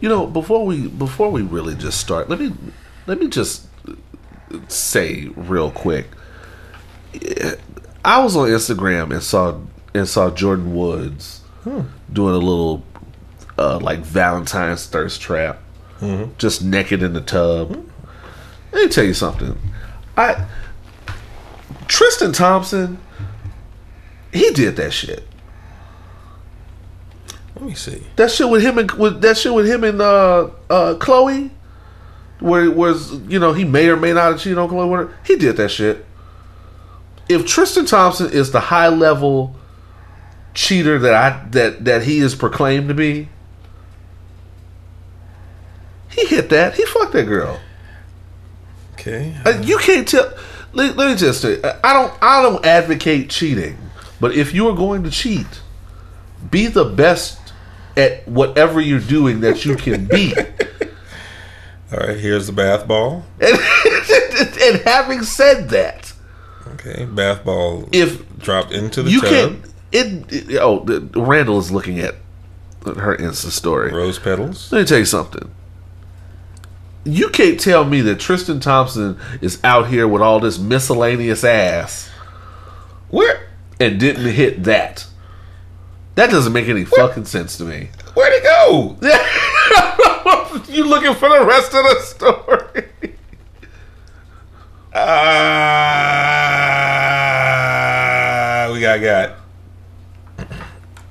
You know, before we before we really just start, let me let me just say real quick. I was on Instagram and saw and saw Jordyn Woods hmm. doing a little uh, like Valentine's thirst trap, mm-hmm. just naked in the tub. Hmm. Let me tell you something. I Tristan Thompson, he did that shit. Let me see. That shit with him and with that shit with him and uh uh Khloé, where it was you know he may or may not have cheated on Khloé. Whatever. He did that shit. If Tristan Thompson is the high level cheater that I that that he is proclaimed to be, he hit that. He fucked that girl. Okay. Uh, you can't tell. Let, let me just say, I don't. I don't advocate cheating, but if you are going to cheat, be the best at whatever you're doing that you can be. All right. Here's the bath ball. and, and having said that, Okay. Bath ball if dropped into the you tub. can't, it, it- oh, Randall is looking at her Insta story. Rose petals. Let me tell you something. You can't tell me that Tristan Thompson is out here with all this miscellaneous ass Where? and didn't hit that. That doesn't make any fucking sense to me. Where'd it go? you looking for the rest of the story? Ah, we got got.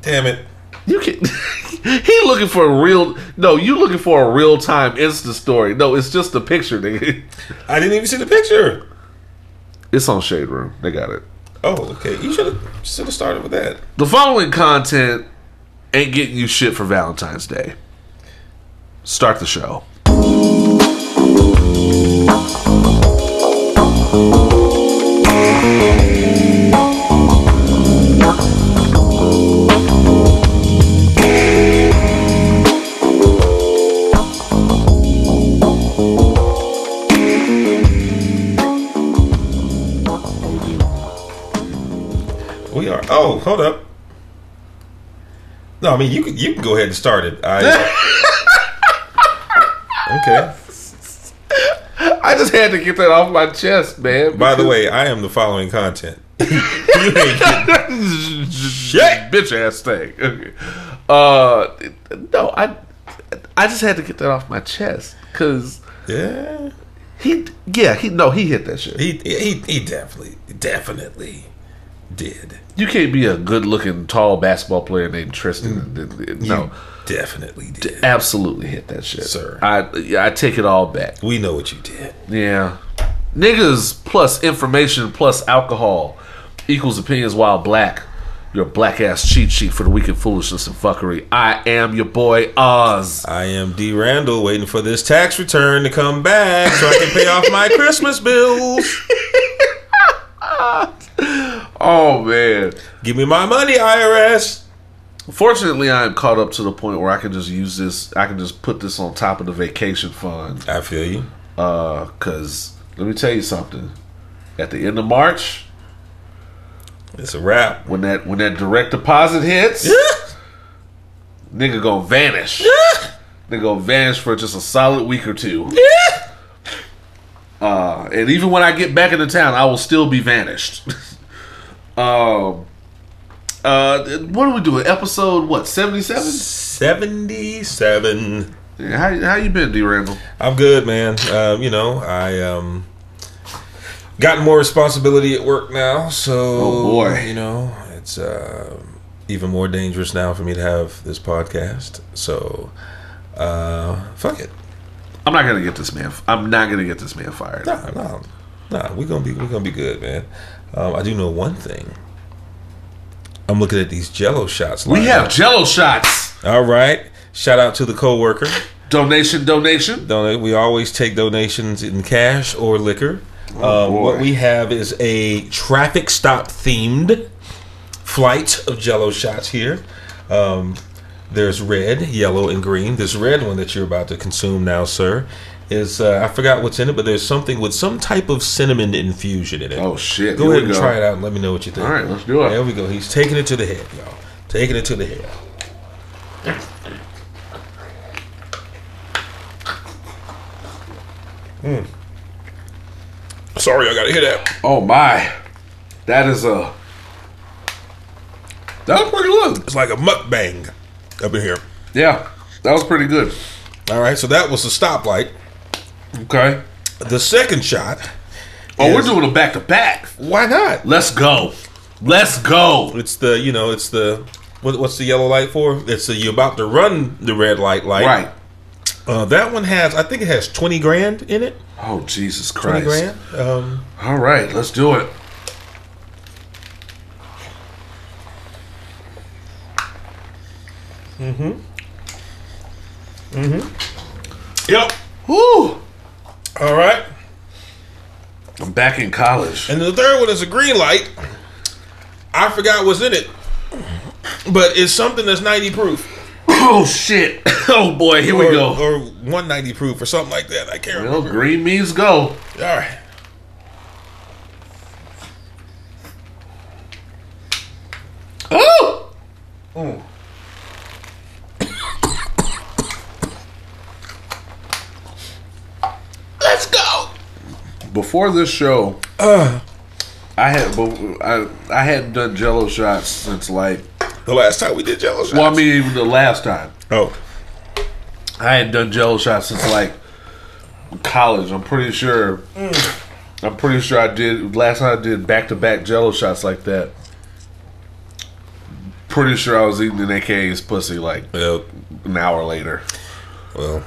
Damn it. You can. he looking for a real. No, you looking for a real time Insta story. No, it's just a picture, nigga. I didn't even see the picture. It's on Shade Room. They got it. Oh, okay. You should have should have started with that. The following content ain't getting you shit for Valentine's Day. Start the show. Oh, hold up. No, I mean you can you can go ahead and start it. I. okay. I just had to get that off my chest, man. By the way, I am the following content. you ain't shit, bitch ass thing. Okay. Uh, no, I, I just had to get that off my chest because Yeah. he, yeah, he, no, he hit that shit. He he he definitely definitely did. You can't be a good looking, tall basketball player named Tristan. Mm. No, Definitely did. absolutely hit that shit, Sir. I, I take it all back. We know what you did. Yeah, niggas plus information plus alcohol equals opinions while black. Your black ass cheat sheet for the week of foolishness and fuckery. I am your boy Oz. I am D. Randall waiting for this tax return to come back so I can pay off my Christmas bills. Oh man. Give me my money, IRS. Fortunately, I am caught up to the point where I can just use this. I can just put this on top of the vacation fund. I feel you. Uh, cause let me tell you something. At the end of March, It's a wrap. when that when that direct deposit hits, Yeah. nigga gonna vanish. Nigga gonna vanish for just a solid week or two. Yeah. Uh, and even when I get back into town, I will still be vanished. um. Uh, what are we doing? Episode what? Seventy seven. 77. How how you been, D Randall? I'm good, man. Um, you know, I um gotten more responsibility at work now, so Oh, boy. you know, it's uh, even more dangerous now for me to have this podcast. So, uh, fuck it. I'm not gonna get this man. I'm not gonna get this man fired. No, no, nah. We gonna be we're gonna be good, man. Um, I do know one thing. I'm looking at these Jello shots. We have up. Jello shots. all right. Shout out to the coworker. Donation, donation. Donate. We always take donations in cash or liquor. Oh, um, what we have is a traffic stop themed flight of Jello shots here. Um, there's red, yellow, and green. This red one that you're about to consume now, sir, is uh, I forgot what's in it, but there's something with some type of cinnamon infusion in it. Oh shit! Go Here ahead and go. try it out and let me know what you think. All right, let's do it. There we go. He's taking it to the head, y'all. Taking it to the head. Sorry, I gotta hear that. Oh my, that is a that was pretty good. It's like a mukbang up in here. Yeah, that was pretty good. All right, so that was the stoplight. Okay. The second shot. Oh, we're doing a back to back. Why not? Let's go. Let's go. It's the you know it's the what, what's the yellow light for? It's the you about to run the red light light. Right. Uh, that one has I think it has twenty grand in it. Oh Jesus Christ! Twenty grand. Um, All right, let's do it. Mm-hmm. Mm-hmm. Yep. Woo! All right. I'm back in college. And the third one is a green light. I forgot what's in it, but it's something that's ninety proof. Oh shit! Oh boy, here we go. Or one ninety proof or something like that. I can't Well, remember. green means go. All right. Oh! Let's go. Before this show, Uh, I had I I hadn't done Jello shots since like the last time we did Jello shots. well, I mean even the last time oh, I hadn't done Jello shots since like college. I'm pretty sure. I'm pretty sure I did last time I did back to back Jello shots like that. Pretty sure I was eating an AKA's pussy like well, an hour later. well,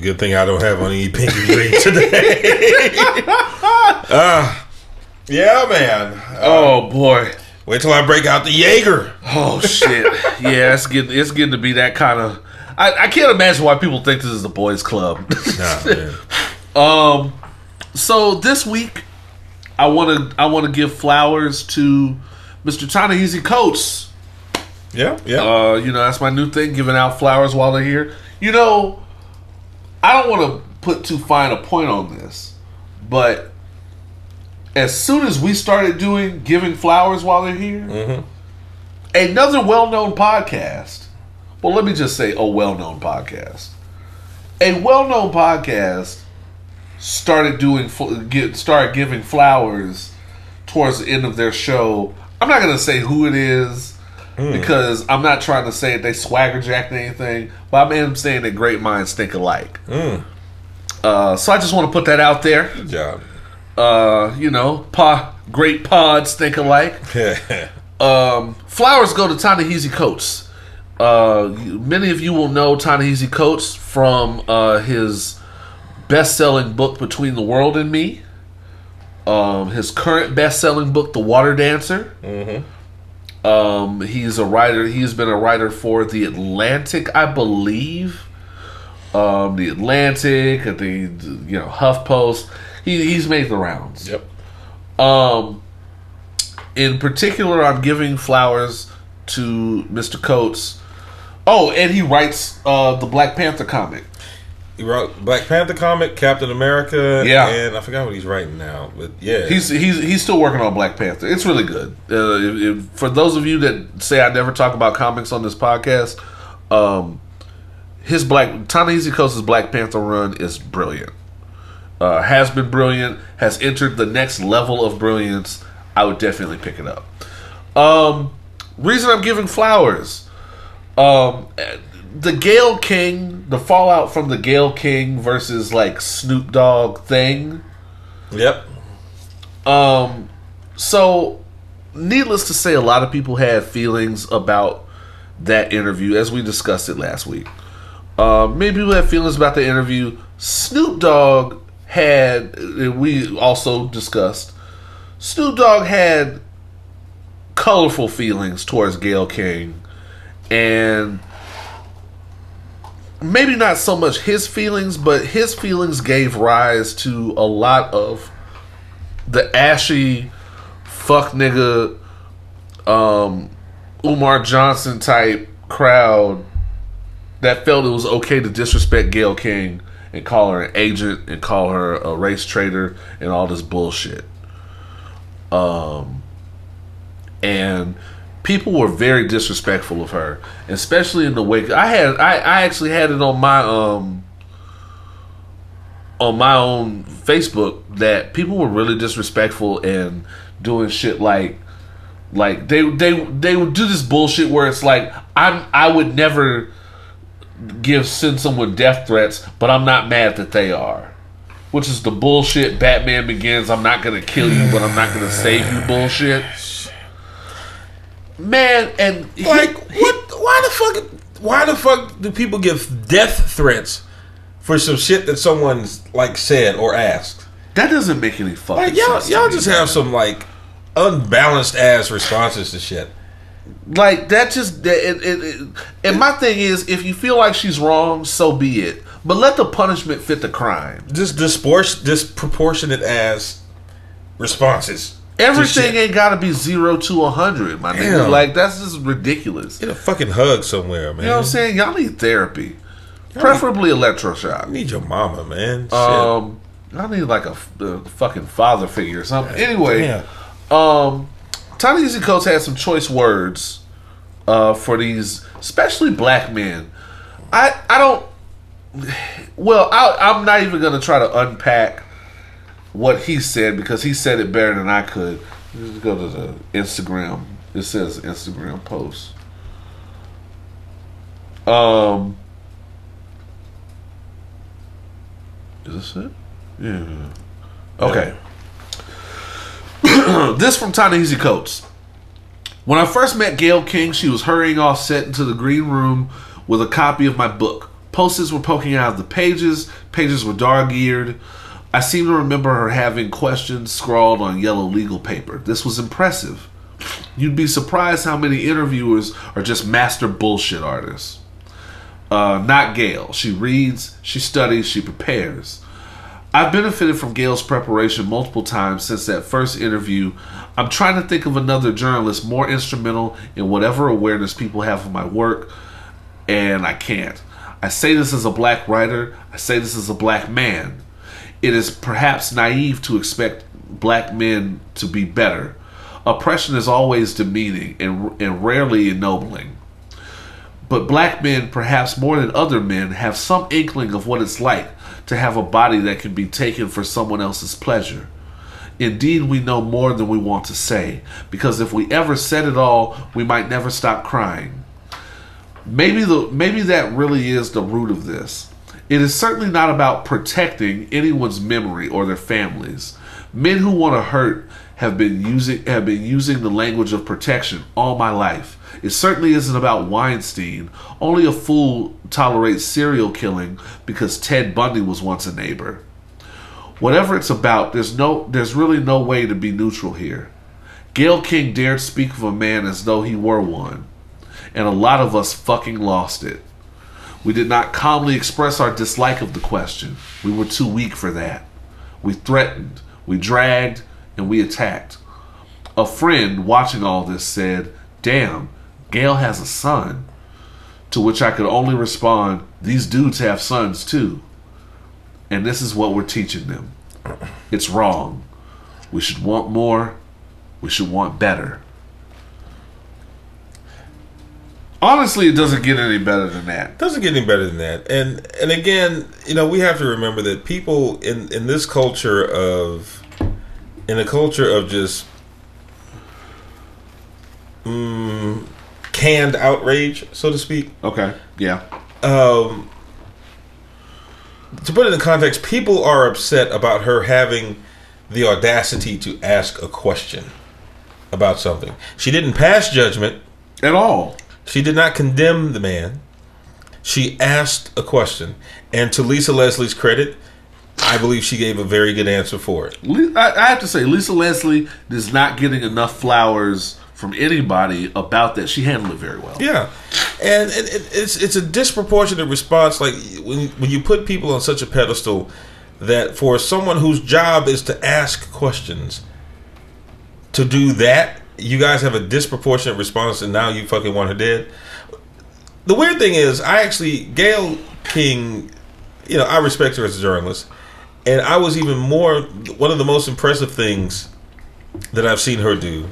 good thing I don't have any pinky ring today. Ah, yeah, man. Uh, Oh boy. wait till I break out the Jaeger. Oh shit! yeah, it's getting it's getting to be that kind of. I, I can't imagine why people think this is the boys' club. Nah, um, so this week, I want to I want to give flowers to Mr. Ta-Nehisi Coates. Yeah, yeah. Uh, you know that's my new thing, giving out flowers while they're here. You know, I don't want to put too fine a point on this, but as soon as we started doing giving flowers while they're here, mm-hmm. another well-known podcast. Well, let me just say a well-known podcast. A well-known podcast started doing get started giving flowers towards the end of their show. I'm not gonna say who it is because I'm not trying to say that they swagger jacked anything, but I am saying that great minds think alike. Uh, so I just want to put that out there. Good job. Uh, you know, pa, great pods think alike. Um, flowers go to Ta-Nehisi Coates. Uh, many of you will know Ta-Nehisi Coates from uh, his best-selling book Between the World and Me. Um, his current best-selling book, The Water Dancer. Um, he's a writer. He's been a writer for The Atlantic, I believe. Um, the Atlantic, the you know HuffPost. He, he's made the rounds. yep. Um, in particular, I'm giving flowers to Mr. Coates. Oh, and he writes uh, the Black Panther comic. He wrote Black Panther comic, Captain America, Yeah. and I forgot what he's writing now, but yeah, He's he's he's still working on Black Panther. It's really good. Uh, if, if, for those of you that say I never talk about comics on this podcast, um, his Black Ta-Nehisi Coates' Black Panther run is brilliant. Uh, has been brilliant. Has entered the next level of brilliance. I would definitely pick it up. Um, reason I'm giving flowers. Um, the Gayle King, the fallout from the Gayle King versus like Snoop Dogg thing. yep. Um, so needless to say, a lot of people had feelings about that interview, as we discussed it last week. Uh, many people had feelings about the interview. Snoop Dogg had, we also discussed, Snoop Dogg had colorful feelings towards Gayle King, and maybe not so much his feelings, but his feelings gave rise to a lot of the ashy fuck nigga um Umar Johnson type crowd that felt it was okay to disrespect Gayle King and call her an agent and call her a race traitor and all this bullshit. Um and people were very disrespectful of her, especially in the wake. I had I, I actually had it on my um on my own Facebook that people were really disrespectful and doing shit like like they they they would do this bullshit where it's like I'm I would never give send someone death threats, but I'm not mad that they are. Which is the bullshit Batman begins, I'm not gonna kill you, but I'm not gonna save you bullshit. Man, and Like he- what? Why the fuck? Why the fuck do people give death threats for some shit that someone's like said or asked? that doesn't make any fucking Like y'all, sense. y'all just have some like unbalanced ass responses to shit. Like that just that it, it, it, and my thing is if you feel like she's wrong, so be it. But let the punishment fit the crime. Just dispor- disproportionate ass responses. To Everything ain't gotta be zero to a hundred, my nigga. Like that's just ridiculous. Get a fucking hug somewhere, man. You know what I'm saying? Y'all need therapy. Preferably electroshock. I need your mama, man. Shit. Um I need like a fucking father figure or something. Anyway, Damn. um Ta-Nehisi Coates had some choice words uh for these especially black men. I I don't well, I, I'm not even gonna try to unpack what he said because he said it better than I could. Let's go to the Instagram. It says Instagram post. Um, is this it? Yeah. Okay. this from Ta-Nehisi Coates. When I first met Gayle King, she was hurrying off set into the green room with a copy of my book. Posters were poking out of the pages, pages were dog eared. I seem to remember her having questions scrawled on yellow legal paper. This was impressive. You'd be surprised how many interviewers are just master bullshit artists. Uh, not Gayle. She reads, she studies, she prepares. I've benefited from Gayle's preparation multiple times since that first interview. I'm trying to think of another journalist more instrumental in whatever awareness people have of my work, and I can't. I say this as a black writer, I say this as a black man. It is perhaps naive to expect black men to be better. Oppression is always demeaning and, and rarely ennobling. But black men, perhaps more than other men, have some inkling of what it's like to have a body that can be taken for someone else's pleasure. Indeed, we know more than we want to say, because if we ever said it all, we might never stop crying. Maybe the maybe that really is the root of this. It is certainly not about protecting anyone's memory or their families. Men who want to hurt have been using have been using the language of protection all my life. It certainly isn't about Weinstein. Only a fool tolerates serial killing because Ted Bundy was once a neighbor. Whatever it's about, there's no there's really no way to be neutral here. Gayle King dared speak of a man as though he were one, and a lot of us fucking lost it. We did not calmly express our dislike of the question. We were too weak for that. We threatened, we dragged, and we attacked. A friend watching all this said, Damn, Gayle has a son. To which I could only respond, These dudes have sons too. And this is what we're teaching them. It's wrong. We should want more. We should want better. Honestly, it doesn't get any better than that. doesn't get any better than that. And and again, you know, we have to remember that people in in this culture of in a culture of just mm, canned outrage, so to speak. Okay. Yeah. Um, to put it in context, people are upset about her having the audacity to ask a question about something. She didn't pass judgment. At all. She did not condemn the man. She asked a question. And to Lisa Leslie's credit, I believe she gave a very good answer for it. I, have to say, Lisa Leslie is not getting enough flowers from anybody about that. She handled it very well. Yeah, and it, it, it's it's a disproportionate response. Like when when you put people on such a pedestal that for someone whose job is to ask questions, to do that, you guys have a disproportionate response, and now you fucking want her dead. The weird thing is, I actually Gayle King, you know, I respect her as a journalist, and I was even more one of the most impressive things that I've seen her do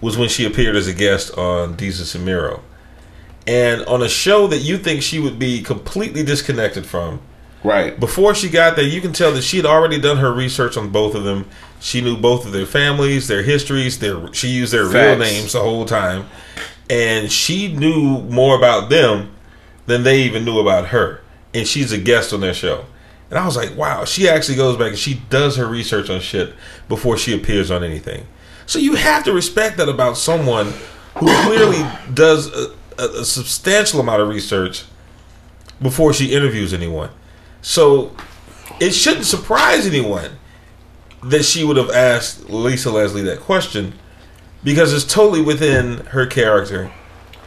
was when she appeared as a guest on Desus and Mero. And on a show that you think she would be completely disconnected from, Right. Before she got there, you can tell that she had already done her research on both of them. She knew both of their families, their histories. Their she used their real names the whole time, and she knew more about them than they even knew about her. And she's a guest on their show. And I was like, wow, she actually goes back and she does her research on shit before she appears on anything. So you have to respect that about someone who clearly does a, a, a substantial amount of research before she interviews anyone. So it shouldn't surprise anyone that she would have asked Lisa Leslie that question because it's totally within her character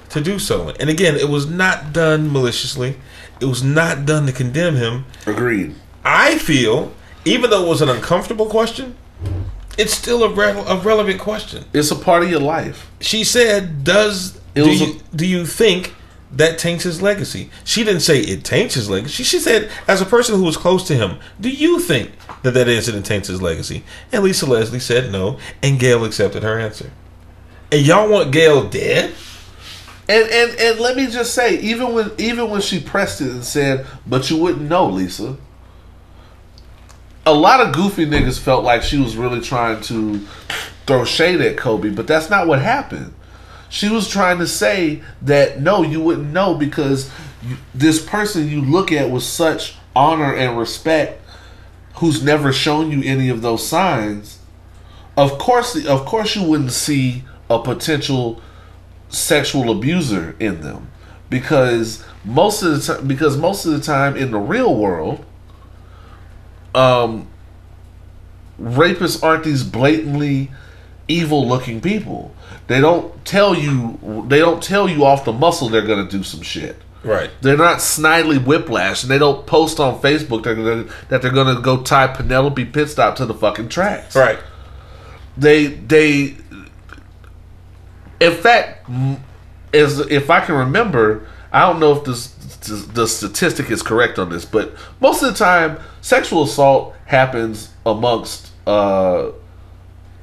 to do so. And again, it was not done maliciously. It was not done to condemn him. Agreed. I feel, even though it was an uncomfortable question, it's still a, re- a relevant question. It's a part of your life. She said, "Does do a- you, do you think that taints his legacy?" She didn't say it taints his legacy. She said, as a person who was close to him, do you think that that incident taints his legacy? And Lisa Leslie said no, and Gayle accepted her answer. And y'all want Gayle dead? And and and let me just say, even when even when she pressed it and said, "But you wouldn't know, Lisa." A lot of goofy niggas felt like she was really trying to throw shade at Kobe, but that's not what happened. She was trying to say that no, you wouldn't know because you, this person you look at with such honor and respect, who's never shown you any of those signs. Of course, of course, you wouldn't see a potential sexual abuser in them because most of the time because most of the time in the real world um rapists aren't these blatantly evil looking people they don't tell you they don't tell you off the muscle they're gonna do some shit Right. they're not snidely whiplash and they don't post on facebook they're gonna, that they're gonna go tie penelope pitstop to the fucking tracks Right. they they in fact as if i can remember i don't know if this the statistic is correct on this but most of the time sexual assault happens amongst uh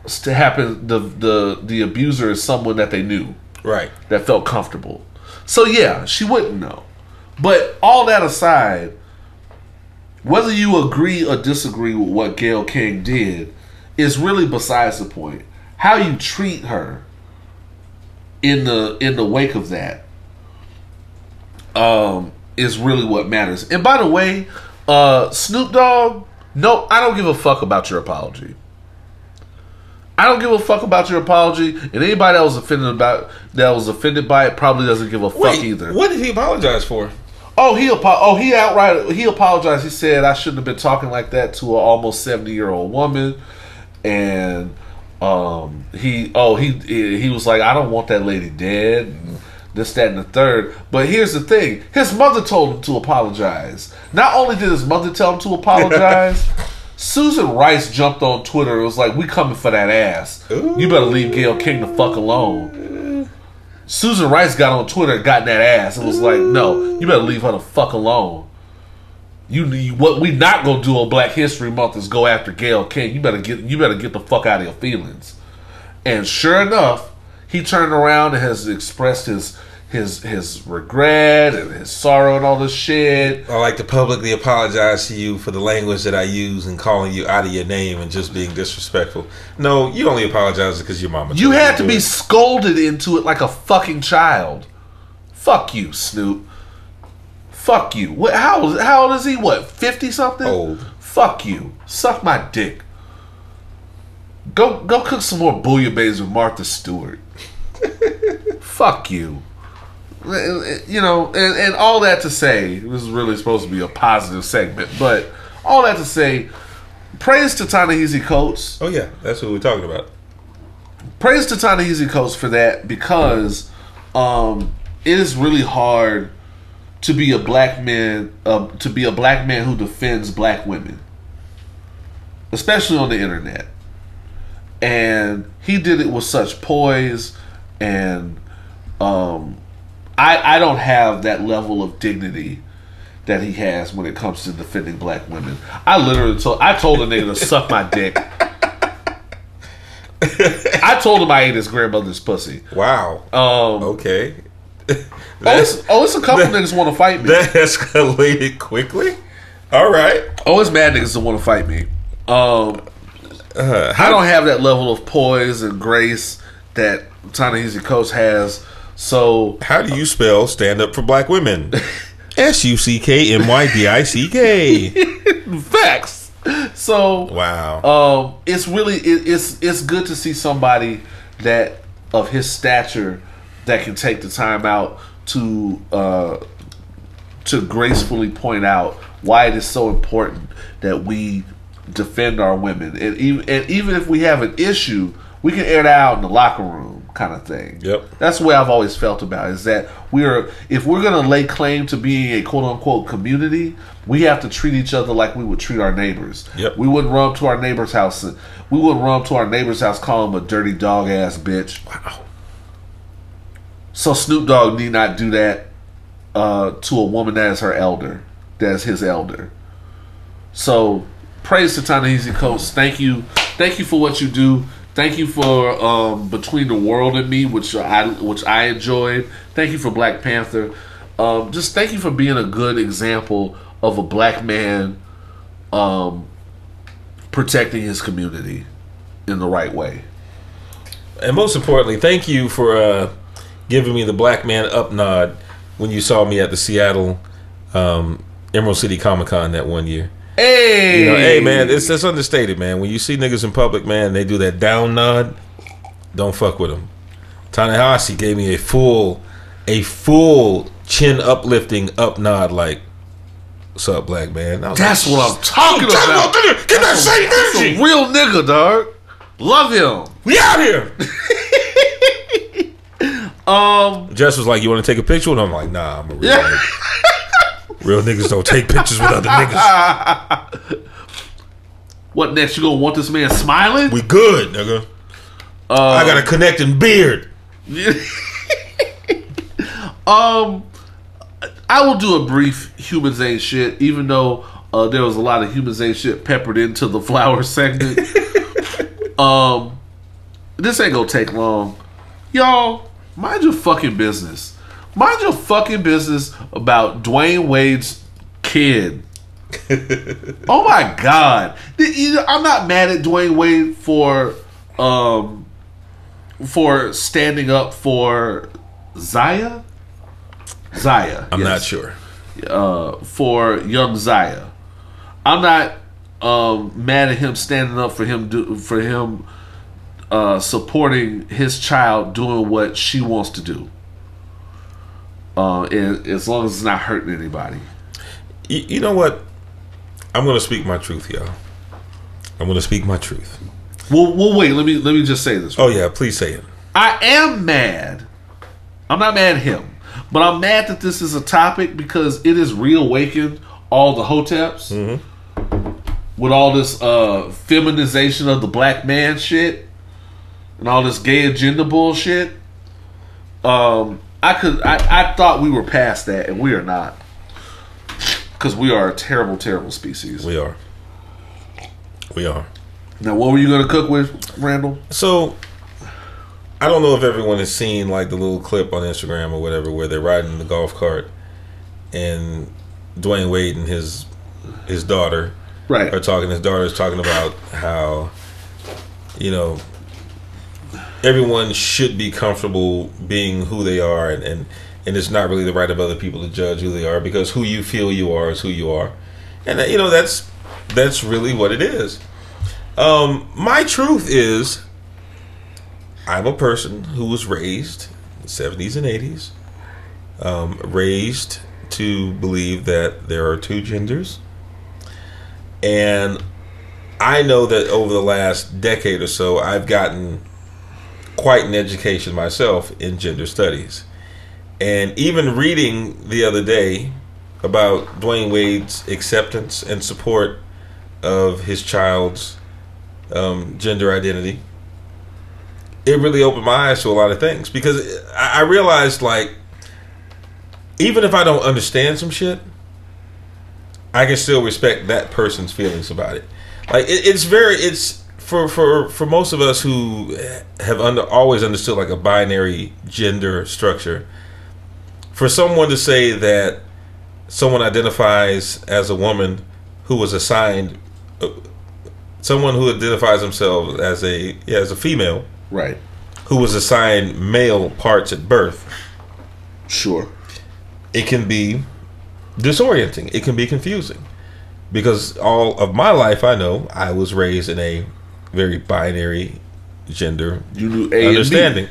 to happen the the the abuser is someone that they knew. Right. that felt comfortable. So yeah she wouldn't know. But all that aside whether you agree or disagree with what gayle king did is really besides the point. How you treat her in the in the wake of that um is really what matters. And by the way uh snoop dogg no i don't give a fuck about your apology I don't give a fuck about your apology, and anybody that was offended about that was offended by it probably doesn't give a fuck Wait, either. what did he apologize for? Oh, he apo- oh he outright he apologized. He said I shouldn't have been talking like that to an almost seventy year old woman, and um he oh he he was like I don't want that lady dead. And, this, that, and the third. But here's the thing: his mother told him to apologize. Not only did his mother tell him to apologize, Susan Rice jumped on Twitter. and was like, "We coming for that ass. You better leave Gayle King the fuck alone." Susan Rice got on Twitter and got in that ass and was like, "No, you better leave her the fuck alone." You, you what we not gonna do on Black History Month is go after Gayle King. You better get you better get the fuck out of your feelings. And sure enough, he turned around and has expressed his his his regret and his sorrow and all this shit. I like to publicly apologize to you for the language that I use and calling you out of your name and just being disrespectful. No, you only apologize because your mama. You had to be it. scolded into it like a fucking child. Fuck you, Snoop. Fuck you. What? How how old is he? What? Fifty something? Old. Fuck you. Suck my dick. Go go cook some more bouillabaisse with Martha Stewart. Fuck you. You know, and, and all that to say, this is really supposed to be a positive segment, but all that to say, praise to Ta-Nehisi Coates Oh yeah, that's what we're talking about. praise to Ta-Nehisi Coates for that because um, it is really hard to be a black man uh, to be a black man who defends black women, especially on the internet. And he did it with such poise, and um, I I don't have that level of dignity that he has when it comes to defending black women. I literally told I told a nigga to suck my dick. I told him I ate his grandmother's pussy. Wow. Um, Okay. oh, it's, oh, it's a couple niggas want to fight me. that escalated quickly. All right. Always mad niggas don't want to fight me. Um, Uh, I don't have that level of poise and grace that Ta-Nehisi Coates has. So How do you spell stand up for black women? S U C K M Y D I C K. facts. So Wow. um, it's really it, it's it's good to see somebody that of his stature that can take the time out to uh, to gracefully point out why it is so important that we defend our women, and even and even if we have an issue, we can air that out in the locker room, kind of thing. Yep. That's the way I've always felt about it, is that we are if we're gonna lay claim to being a quote unquote community, we have to treat each other like we would treat our neighbors. Yep. We wouldn't run up to our neighbor's house and we wouldn't run up to our neighbor's house call him a dirty dog ass bitch. wow. So Snoop Dogg need not do that uh, to a woman that is her elder, that is his elder. So praise to Ta-Nehisi Coates. Thank you, thank you for what you do. Thank you for um, Between the World and Me, which I which I enjoyed. Thank you for Black Panther. Um, just thank you for being a good example of a black man um, protecting his community in the right way. And most importantly, thank you for uh, giving me the black man up nod when you saw me at the Seattle um, Emerald City Comic Con that one year. Hey, You know, hey man, it's that's understated, man. When you see niggas in public, man, they do that down nod. Don't fuck with them. Ta-Nehisi gave me a full, a full chin uplifting up nod, like, "What's up, black man?" That's like, what I'm talking Talk about. nigga. Get that That's a- same energy. a real nigga, dog. Love him. We out here. Um, Jess was like, "You want to take a picture?" And I'm like, "Nah, I'm a real Yeah. nigga. Real niggas don't take pictures with other niggas. what next? You gonna want this man smiling? We good, nigga. I got a connecting beard." um, I will do a brief humans ain't shit, even though uh, there was a lot of humans ain't shit peppered into the flower segment. um, this ain't gonna take long, y'all. Mind your fucking business. Mind your fucking business about Dwyane Wade's kid. oh my god! The- you know, I'm not mad at Dwyane Wade for um for standing up for Zaya. Zaya. I'm yes. not sure. Uh, for young Zaya. I'm not um, mad at him standing up for him do, for him uh, supporting his child doing what she wants to do. Uh, and as long as it's not hurting anybody. You, you know what? I'm gonna speak my truth, y'all. I'm gonna speak my truth. Well, well, wait. Let me let me just say this. Oh yeah, please say it. I am mad. I'm not mad at him, but I'm mad that this is a topic because it has reawakened all the hoteps with all this uh, feminization of the black man shit and all this gay agenda bullshit. Um, I could, I, I thought we were past that, and we are not, because we are a terrible, terrible species. We are. We are. Now, what were you gonna cook with, Randall? So I don't know if everyone has seen like the little clip on Instagram or whatever where they're riding the golf cart and Dwyane Wade and his his daughter Right. are talking. His daughter is talking about how you know everyone should be comfortable being who they are, and and, and it's not really the right of other people to judge who they are because who you feel you are is who you are, and that, you know that's that's really what it is. Um, my truth is, I'm a person who was raised in the 70s and 80s, um, raised to believe that there are two genders. And I know that over the last decade or so, I've gotten quite an education myself in gender studies. And even reading the other day about Dwyane Wade's acceptance and support of his child's um, gender identity, it really opened my eyes to a lot of things because I, realized, like, even if I don't understand some shit, I can still respect that person's feelings about it. Like, it, it's very, it's for for for most of us who have under always understood like a binary gender structure. For someone to say that someone identifies as a woman who was assigned uh, someone who identifies themselves as a yeah, as a female Right. who was assigned male parts at birth, Sure. it can be disorienting. It can be confusing because all of my life, I know I was raised in a very binary gender You knew A understanding.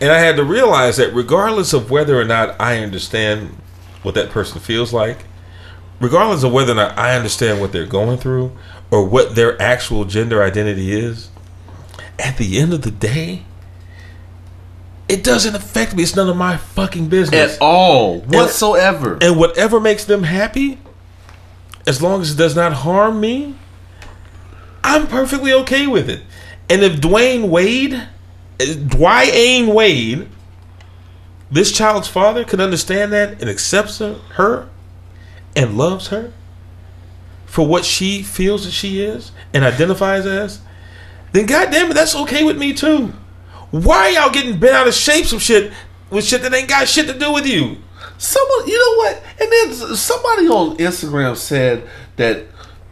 And I had to realize that regardless of whether or not I understand what that person feels like, regardless of whether or not I understand what they're going through or what their actual gender identity is, at the end of the day, it doesn't affect me. It's none of my fucking business. At all. Whatsoever. And whatever makes them happy, as long as it does not harm me, I'm perfectly okay with it. And if Dwyane Wade, uh, Dwyane Wade, this child's father can understand that and accepts her, her and loves her for what she feels that she is and identifies as, then goddamn it, that's okay with me too. Why y'all getting bent out of shape some shit with shit that ain't got shit to do with you? Someone, you know what? And then somebody on Instagram said that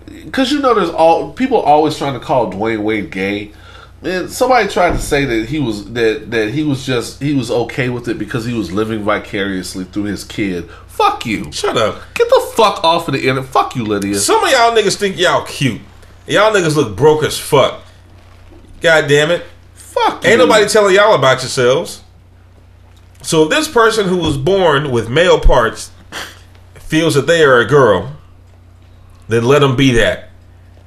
because you know, there's all people always trying to call Dwyane Wade gay. And somebody tried to say that he was that that he was just he was okay with it because he was living vicariously through his kid. Fuck you. Shut up. Get the fuck off of the internet. Fuck you, Lydia. Some of y'all niggas think y'all cute. Y'all niggas look broke as fuck. God damn it. Fuck you. Ain't nobody telling y'all about yourselves. So if this person who was born with male parts feels that they are a girl, then let them be that.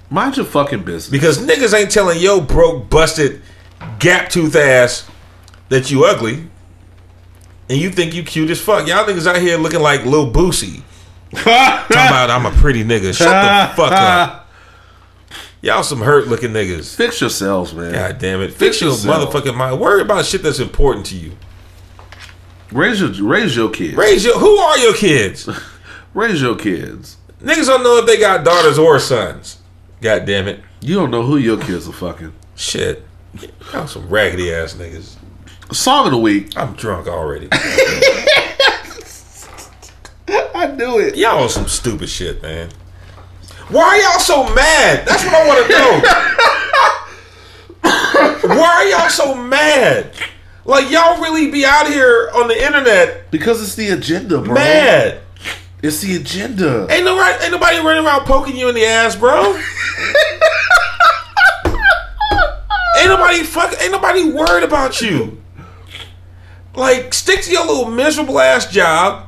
Mind your fucking business. Because niggas ain't telling yo broke, busted, gap tooth ass that you ugly. And you think you cute as fuck. Y'all niggas out here looking like Lil Boosie. Talking about I'm a pretty nigga. Shut the fuck up. Y'all some hurt looking niggas. Fix yourselves, man. God damn it. Fix Fix your yourself. motherfucking mind. Worry about shit that's important to you. Raise your raise your kids. Raise your who are your kids? Raise your kids. Niggas don't know if they got daughters or sons. God damn it. You don't know who your kids are fucking. Shit. Y'all some raggedy ass niggas. Song of the week. I'm drunk already. I knew it. Y'all on some stupid shit, man. Why are y'all so mad? That's what I want to know. Why are y'all so mad? Like y'all really be out here on the internet Because it's the agenda, bro. mad. It's the agenda. Ain't nobody, ain't nobody running around poking you in the ass, bro. ain't nobody fuck, ain't nobody worried about you. Like, stick to your little miserable ass job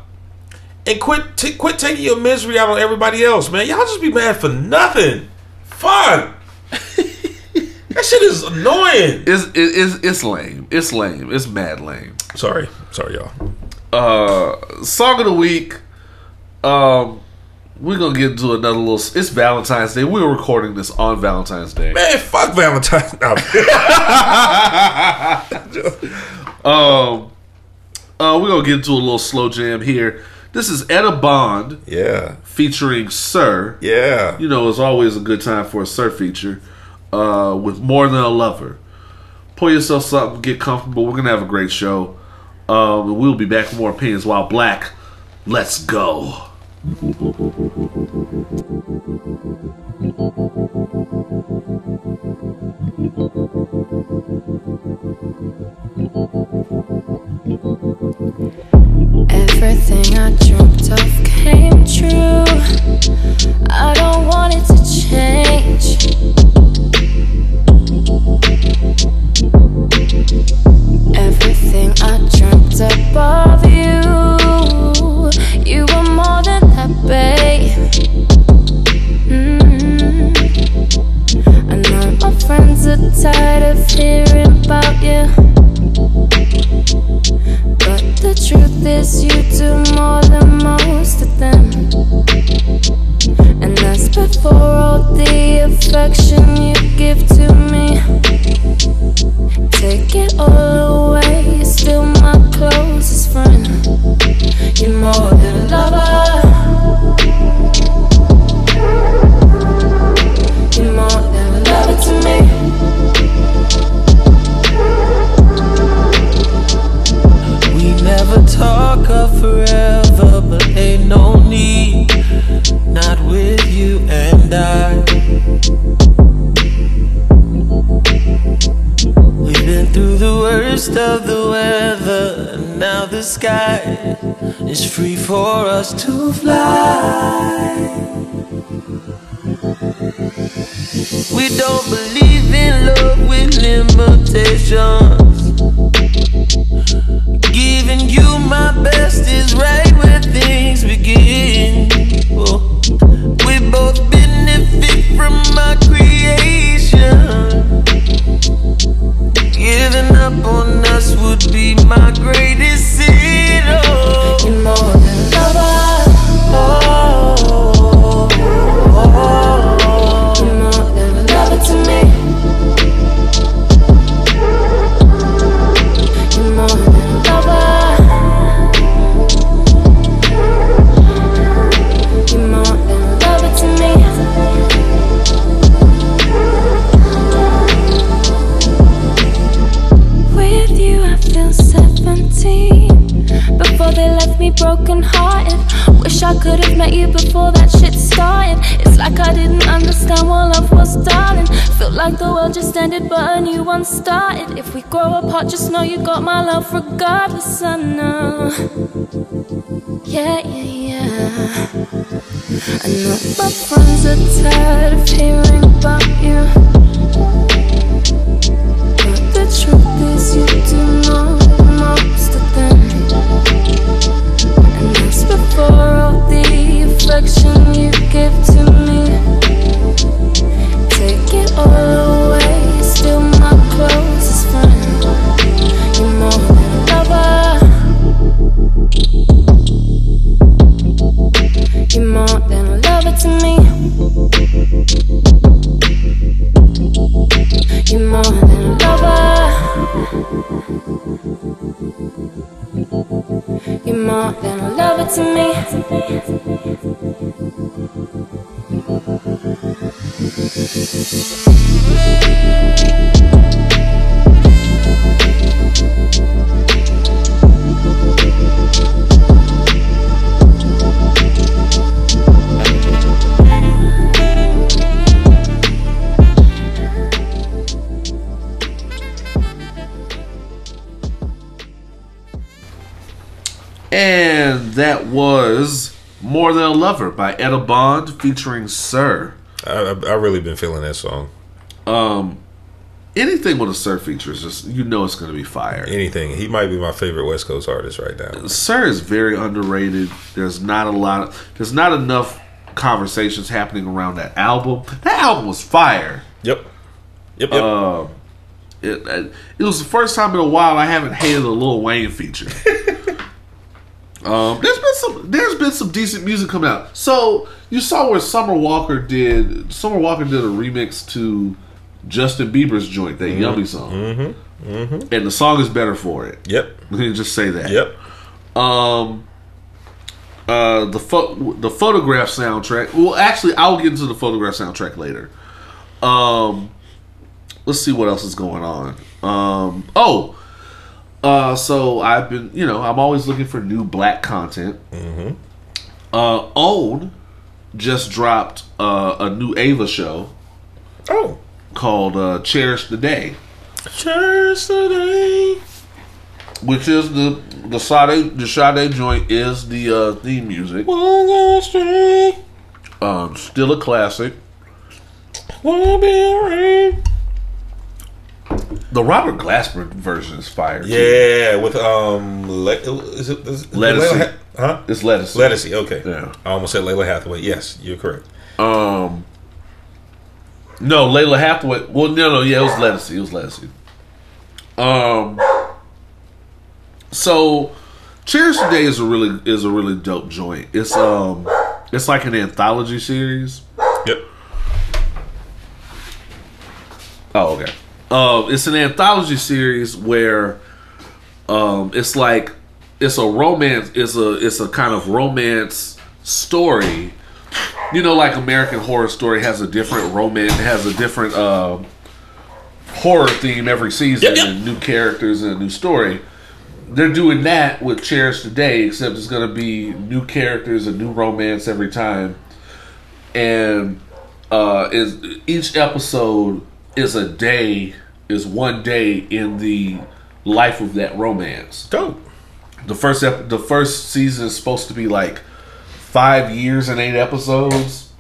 and quit, t- quit taking your misery out on everybody else, man. Y'all just be mad for nothing. Fuck. that shit is annoying. It's it, it's it's lame. It's lame. It's mad lame. Sorry, sorry, y'all. Uh, song of the week. Um, we're gonna get into another little. It's Valentine's Day. We're recording this on Valentine's Day. Man, fuck Valentine. No. Um, uh, we're gonna get into a little slow jam here. This is Etta Bond yeah, featuring SiR. yeah. You know, it's always a good time for a SiR feature. Uh, with more than a lover. Pull yourself something, get comfortable. We're gonna have a great show. Um, and we'll be back with more opinions while black. Let's go. Everything I dreamt of came true. I don't want it to change. Everything I dreamt above you. Tired of hearing about you. But the truth is, you do more than most of them. And that's before all the affection you give to me. Take it all away, worst of the weather. Now the sky is free for us to fly. We don't believe in love with limitations. Giving you my best is right where things begin. Just ended, but a new one started. If we grow apart, just know you got my love regardless. I know. Yeah, yeah, yeah. I know my friends are tired of hearing about you. But the truth is, you do know most of them. And that's before all the affection you give to me. Take it all You're more than a lover to me. And that was More Than a Lover by Etta Bond featuring SiR. I, I, I really been feeling that song. Um, anything with a SiR feature is just, you know, it's going to be fire. Anything. He might be my favorite West Coast artist right now. SiR is very underrated. There's not a lot of, there's not enough conversations happening around that album. That album was fire. Yep. Yep. Yep. Um, it, it was the first time in a while I haven't hated a Lil Wayne feature. um, there's been some there's been some decent music coming out. So you saw where Summer Walker did Summer Walker did a remix to Justin Bieber's joint, that Yummy song, mm-hmm. and the song is better for it. yep. Let me just say that. Yep. Um. Uh, the pho- the photograph soundtrack. Well, actually, I'll get into the photograph soundtrack later. Um, let's see what else is going on. Um, oh, uh, so I've been, you know, I'm always looking for new black content. Mm-hmm. Uh, Own just dropped uh, a new Ava show Oh. called uh, "Cherish the Day." Cherish the day. which is the the Sade the Sade joint is the uh, theme music. Won't go astray. Um, still a classic. Be rain. The Robert Glasper version is fire. too. Yeah, with um, Le- is it is Lettucey. Ha- huh? it's lettuce. Lettucey. Okay. Yeah. I almost said Lalah Hathaway. Yes, you're correct. Um, no, Lalah Hathaway. Well, no, no, yeah, it was lettucey. It was lettucey. Um, so Cheers Today is a really is a really dope joint. It's um, it's like an anthology series. Yep. Oh, okay. Um, it's an anthology series where um, it's like it's a romance. It's a it's a kind of romance story. You know, like American Horror Story has a different romance, has a different uh, horror theme every season, Yep, yep. and new characters and a new story. They're doing that with Cherish Today, except it's going to be new characters, a new romance every time, and uh, is each episode is a day is one day in the life of that romance. Dope. The first ep- the first season is supposed to be like five years and eight episodes,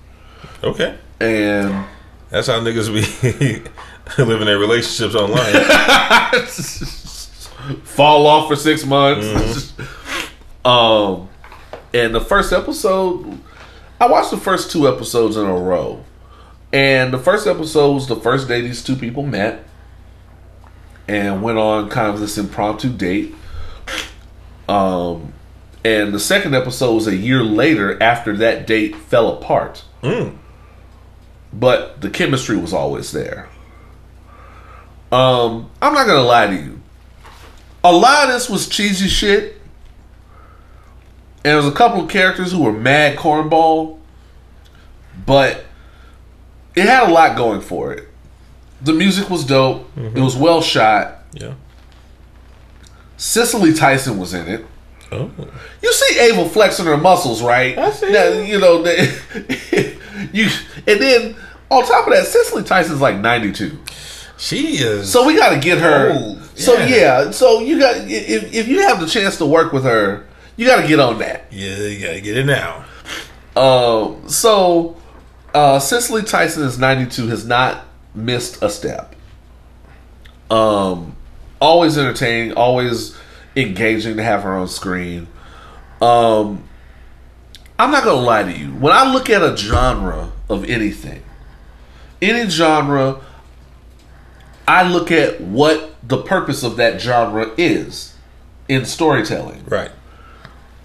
Okay. and That's how niggas be living their relationships online. fall off for six months. um, and the first episode, I watched the first two episodes in a row, and the first episode was the first day these two people met, and went on kind of this impromptu date. Um, and the second episode was a year later after that date fell apart. But the chemistry was always there. Um, I'm not gonna lie to you a lot of this was cheesy shit. And there was a couple of characters who were mad cornball, but it had a lot going for it. The music was dope. It was well shot. yeah. Cicely Tyson was in it. Oh. You see Ava flexing her muscles, right? I see. Now, you know, they, you and then on top of that, Cicely Tyson's like ninety two. She is. So we got to get her. So yeah. yeah, so you got if if you have the chance to work with her, you got to get on that. yeah, you gotta get it now. Um, so uh, Cicely Tyson is ninety two, has not missed a step. Um, always entertaining, always engaging to have her on screen. Um, I'm not gonna lie to you. When I look at a genre of anything, any genre, I look at what the purpose of that genre is in storytelling Right.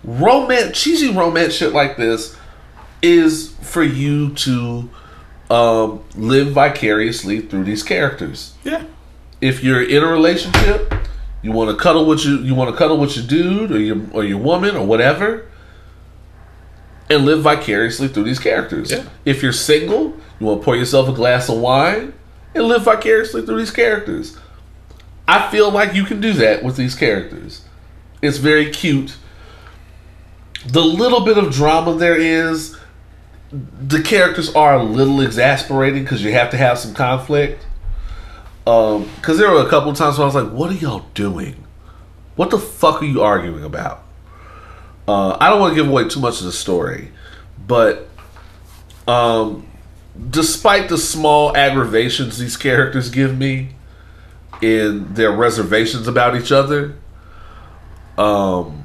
romance, cheesy romance shit like this is for you to um, live vicariously through these characters. Yeah. If you're in a relationship, you want to cuddle with you, you want to cuddle with your dude or your or your woman or whatever, and live vicariously through these characters. Yeah. If you're single, you want to pour yourself a glass of wine and live vicariously through these characters. I feel like you can do that with these characters. It's very cute the little bit of drama there is, the characters are a little exasperating because you have to have some conflict. Um, because there were a couple of times where I was like, "What are y'all doing? What the fuck are you arguing about?" Uh, I don't want to give away too much of the story, but um, despite the small aggravations these characters give me in their reservations about each other, um,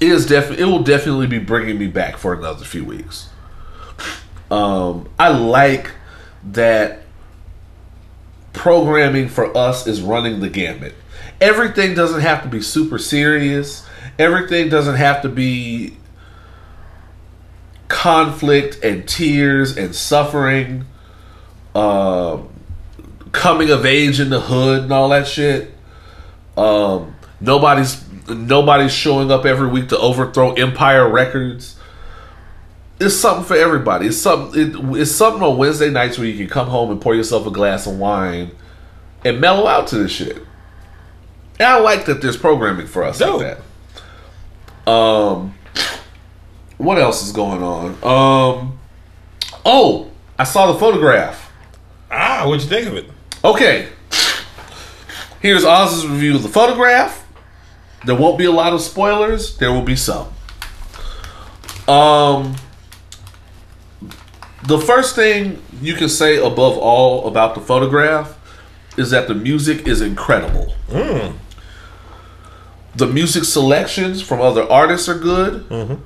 it is definitely it will definitely be bringing me back for another few weeks. Um, I like that programming for us is running the gamut. Everything doesn't have to be super serious. Everything doesn't have to be conflict and tears and suffering, um, coming of age in the hood and all that shit. Um, nobody's nobody's showing up every week to overthrow Empire Records. It's something for everybody. It's something. It, it's something on Wednesday nights where you can come home and pour yourself a glass of wine and mellow out to this shit. And I like that there's programming for us Dope. like that. Um, what else is going on? Um, oh, I saw the photograph. Ah, what'd you think of it? Okay. Here's Oz's review of the photograph. There won't be a lot of spoilers. There will be some. Um, the first thing you can say above all about the photograph is that the music is incredible. The music selections from other artists are good,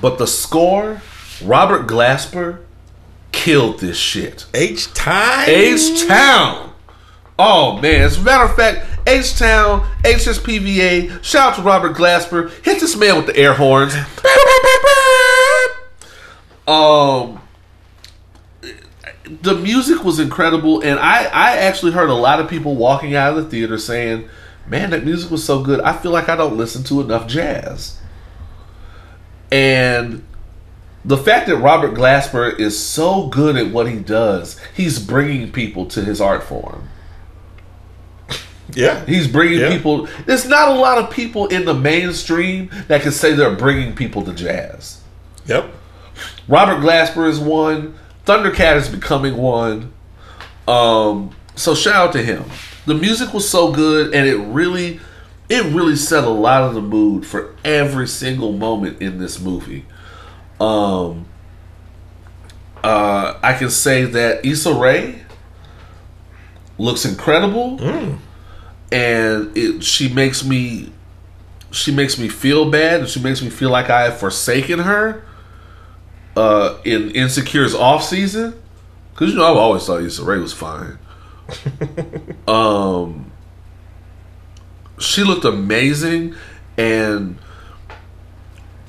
but the score, Robert Glasper killed this shit. H time. H Town. Oh man, as a matter of fact, H Town, HSPVA, shout out to Robert Glasper. Hit this man with the air horns. um the music was incredible and I, I actually heard a lot of people walking out of the theater saying, Man, that music was so good. I feel like I don't listen to enough jazz. And the fact that Robert Glasper is so good at what he does, he's bringing people to his art form. Yeah. He's bringing Yeah. people. There's not a lot of people in the mainstream that can say they're bringing people to jazz. Yep. Robert Glasper is one. Thundercat is becoming one. Um, so shout out to him. The music was so good, and it really, it really set a lot of the mood for every single moment in this movie. Um, uh, I can say that Issa Rae looks incredible, and it she makes me she makes me feel bad, and she makes me feel like I have forsaken her. Uh, in Insecure's off season, because you know I've always thought Issa Rae was fine. um, she looked amazing, and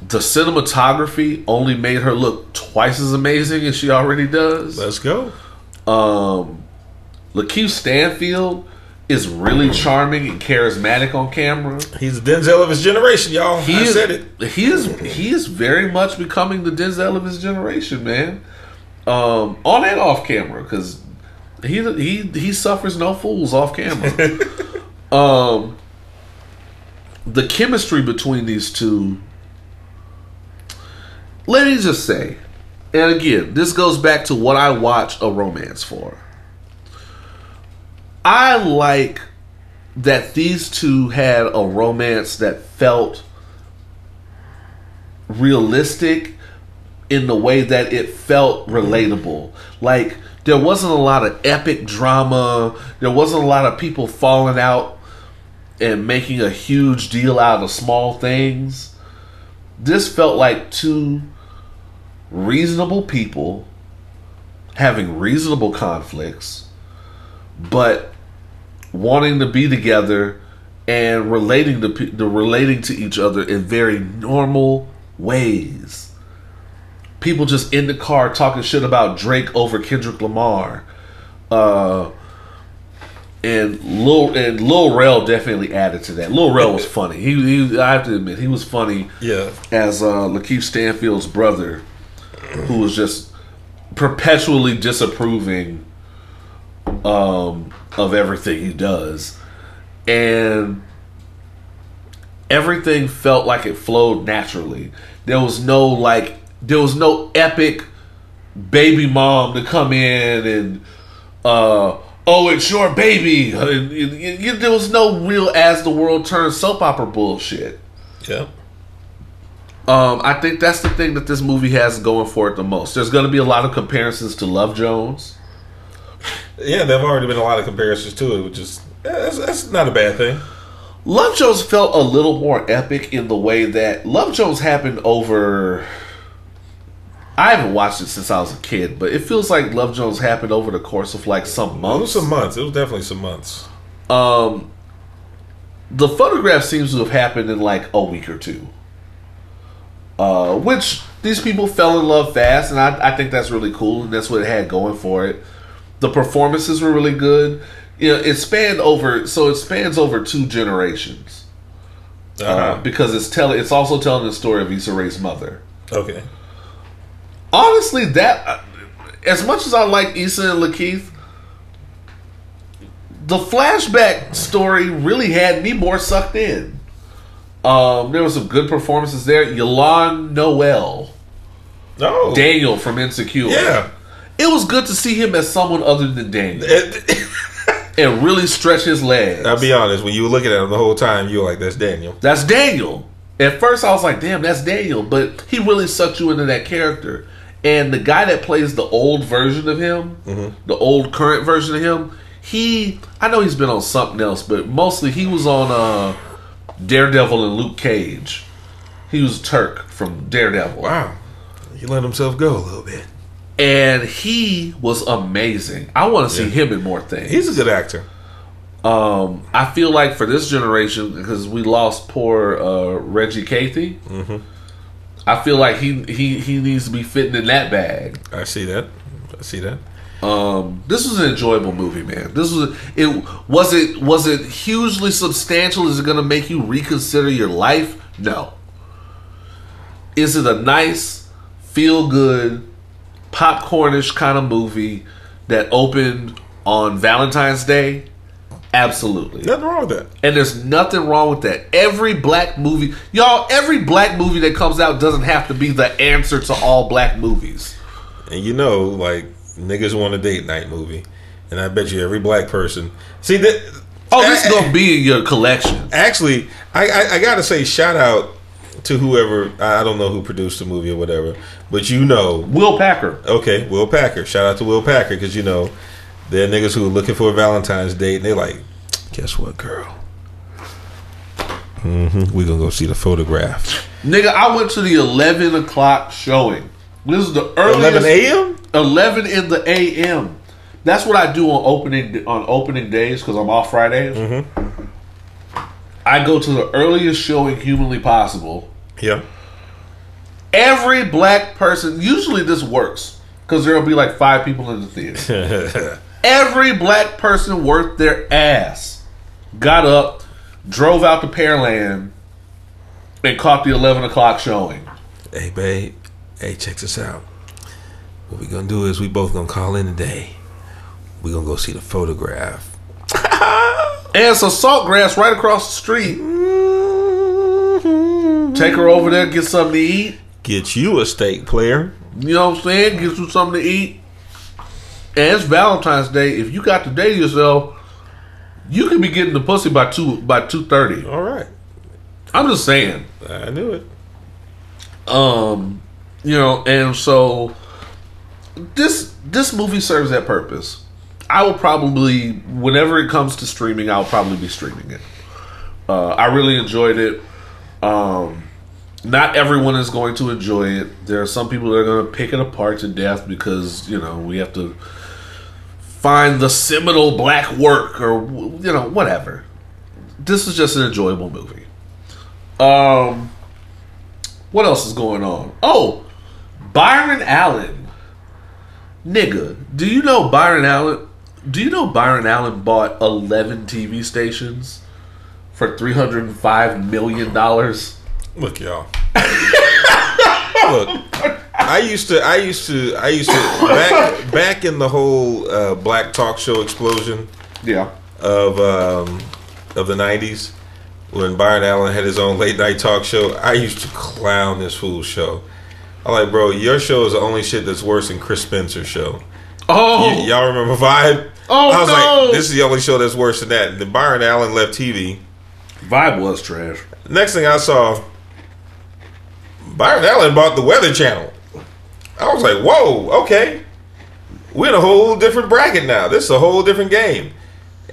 the cinematography only made her look twice as amazing as she already does. Let's go. Um, LaKeith Stanfield is really charming and charismatic on camera. He's the Denzel of his generation, y'all. He I is, said it. He is he is very much becoming the Denzel of his generation, man. Um, on and off camera, because he he he suffers no fools off camera. um, the chemistry between these two. Let me just say, and again, this goes back to what I watch a romance for. I like that these two had a romance that felt realistic in the way that it felt relatable. Like there wasn't a lot of epic drama, there wasn't a lot of people falling out and making a huge deal out of small things. This felt like two reasonable people having reasonable conflicts, but wanting to be together and relating to the relating to each other in very normal ways. People just in the car talking shit about Drake over Kendrick Lamar. Uh and Lil and Lil Rel definitely added to that. Lil Rel was funny. He, he I have to admit he was funny Yeah. as uh, LaKeith Stanfield's brother, who was just perpetually disapproving um, of everything he does, and everything felt like it flowed naturally. There was no like, there was no epic baby mom to come in and uh oh it's your baby And you- you- there was no real as the world turns soap opera bullshit Yeah. um, I think that's the thing that this movie has going for it the most. There's going to be a lot of comparisons to Love Jones. Yeah, there have already been a lot of comparisons to it, which is yeah, that's, that's not a bad thing. Love Jones felt a little more epic in the way that Love Jones happened over. I haven't watched it since I was a kid, but it feels like Love Jones happened over the course of like some It was months. some months. It was definitely some months. Um, the photograph seems to have happened in like a week or two. Uh, which these people fell in love fast, and I, I think that's really cool, and that's what it had going for it. The performances were really good. You know, it spanned over, so it spans over two generations uh, Uh-huh. because it's telling. It's also telling the story of Issa Rae's mother. okay. Honestly, that uh, as much as I like Issa and LaKeith, the flashback story really had me more sucked in. Um, there were some good performances there. Y'lan Noel, No. Daniel from Insecure. Yeah. It was good to see him as someone other than Daniel and really stretch his legs. I'll be honest. When you were looking at him the whole time, you were like, "That's Daniel." That's Daniel. At first, I was like, "Damn, that's Daniel," but he really sucked you into that character. And the guy that plays the old version of him, the old current version of him, he—I know he's been on something else, but mostly he was on uh, Daredevil and Luke Cage. He was Turk from Daredevil, Wow. He let himself go a little bit. And he was amazing. I want to see him in more things. He's a good actor. Um, I feel like for this generation, because we lost poor uh, Reggie Cathy, I feel like he, he he needs to be fitting in that bag. I see that. I see that. Um, this was an enjoyable movie, man. This was it. Was it was it hugely substantial? Is it going to make you reconsider your life? No. Is it a nice, feel good, popcornish kind of movie that opened on Valentine's Day? Absolutely. Nothing wrong with that. And there's nothing wrong with that. Every black movie, y'all, every black movie that comes out doesn't have to be the answer to all black movies. And you know, like niggas want a date night movie, and I bet you every black person see that Oh, this is gonna be in your collection. Actually, I, I, I gotta say, shout out to whoever I don't know who produced the movie or whatever, but you know, Will Packer. okay, Will Packer. Shout out to Will Packer because you know they're niggas who are looking for a Valentine's date and they like, guess what, girl? hmm We gonna go see the photograph. Nigga, I went to the eleven o'clock showing. This is the earliest. Eleven a.m. 11 in the a.m. That's what I do on opening on opening days because I'm off Fridays. I go to the earliest showing humanly possible. Yeah. Every black person, usually this works because there'll be like five people in the theater. Every black person worth their ass got up, drove out to Pearland, and caught the 11 o'clock showing. Hey, babe. Hey, check this out. What we're gonna do is we both gonna call in today. We're gonna go see the photograph. And it's a Saltgrass right across the street. Take her over there, get something to eat. Get you a steak, player. You know what I'm saying? Get you something to eat. And it's Valentine's Day. If you got to date yourself, you can be getting the pussy by two by two thirty. All right. I'm just saying. I knew it. Um, you know, and so this this movie serves that purpose. I will probably, whenever it comes to streaming, I'll probably be streaming it. Uh, I really enjoyed it. Um, not everyone is going to enjoy it. There are some people that are going to pick it apart to death because you know we have to find the seminal black work or you know whatever. This is just an enjoyable movie. Um, what else is going on? Oh, Byron Allen. Nigga, do you know Byron Allen? Do you know Byron Allen bought 11 TV stations for $305 million? Look, y'all. Look, I used to, I used to, I used to back back in the whole uh, black talk show explosion Yeah. of um, of the '90s when Byron Allen had his own late night talk show. I used to clown this fool's show. I'm like, bro, your show is the only shit that's worse than Chris Spencer's show. Oh, Y- y'all remember Vibe? Oh, I was no. like, this is the only show that's worse than that. Then Byron Allen left TV. Vibe was trash. Next thing I saw, Byron Allen bought the Weather Channel. I was like, whoa, okay. We're in a whole different bracket now. This is a whole different game.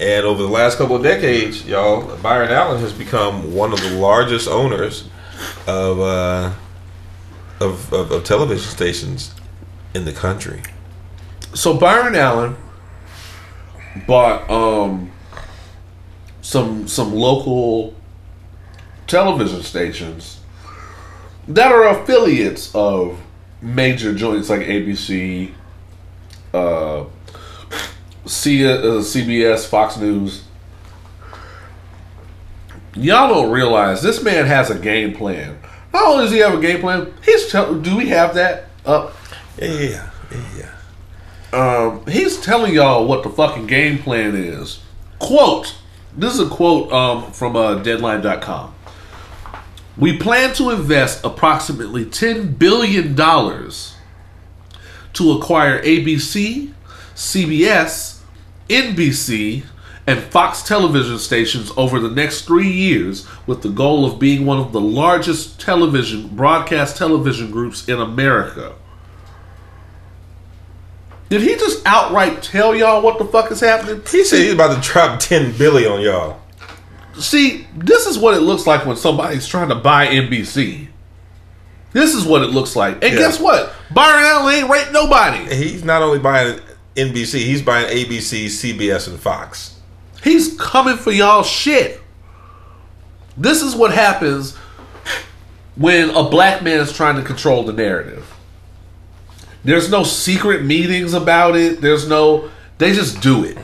And over the last couple of decades, y'all, Byron Allen has become one of the largest owners of uh, of, of, of television stations in the country. So Byron Allen bought um some some local television stations that are affiliates of major joints like ABC, uh, C, uh, CBS, Fox News. Y'all don't realize this man has a game plan. Not only does he have a game plan, he's tell- do we have that up? Yeah, yeah. Um, he's telling y'all what the fucking game plan is. Quote, this is a quote um, from uh, Deadline.com. We plan to invest approximately $10 billion to acquire ABC, CBS, NBC, and Fox television stations over the next three years with the goal of being one of the largest television broadcast television groups in America. Did he just outright tell y'all what the fuck is happening? He said he's about to drop ten billion on y'all. See, this is what it looks like when somebody's trying to buy NBC. This is what it looks like. And Yeah. guess what? Byron Allen ain't raped nobody. He's not only buying NBC, he's buying ABC, CBS, and Fox. He's coming for y'all shit. This is what happens when a black man is trying to control the narrative. There's no secret meetings about it. There's no they just do it.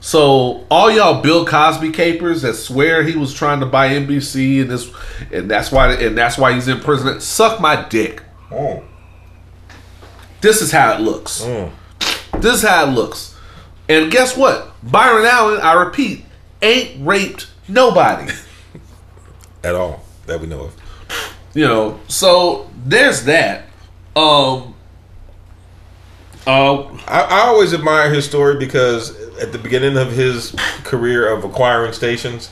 So all y'all Bill Cosby capers that swear he was trying to buy NBC and this and that's why and that's why he's in prison. Suck my dick. Oh. This is how it looks. Mm. This is how it looks. And guess what? Byron Allen, I repeat, ain't raped nobody. At all that we know of. you know, so there's that. Um uh I, I always admire his story because at the beginning of his career of acquiring stations,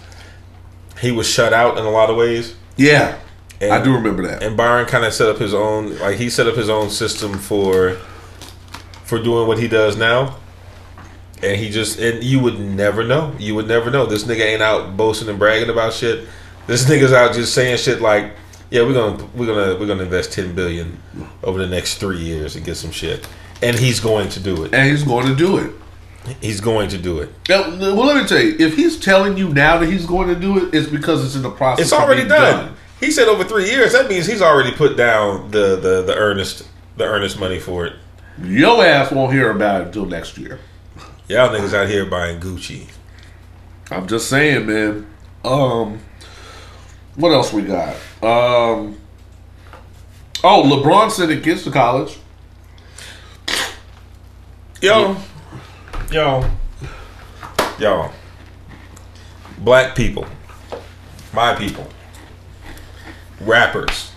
he was shut out in a lot of ways. Yeah, And- I do remember that. And Byron kind of set up his own, like he set up his own system for for doing what he does now. And he just and you would never know. You would never know. This nigga ain't out boasting and bragging about shit. This nigga's out just saying shit like, "Yeah, we're gonna we're gonna we're gonna invest ten billion over the next three years and get some shit." And he's going to do it. and he's going to do it. He's going to do it. Now, well, let me tell you, if he's telling you now that he's going to do it, it's because it's in the process. It's of already being done. He said over three years. That means he's already put down the the the earnest the earnest money for it. Your ass won't hear about it until next year. Y'all niggas out here buying Gucci. I'm just saying, man. Um, what else we got? Um, oh, LeBron sending kids to college. Yo, yo, yo. Black people, my people, rappers,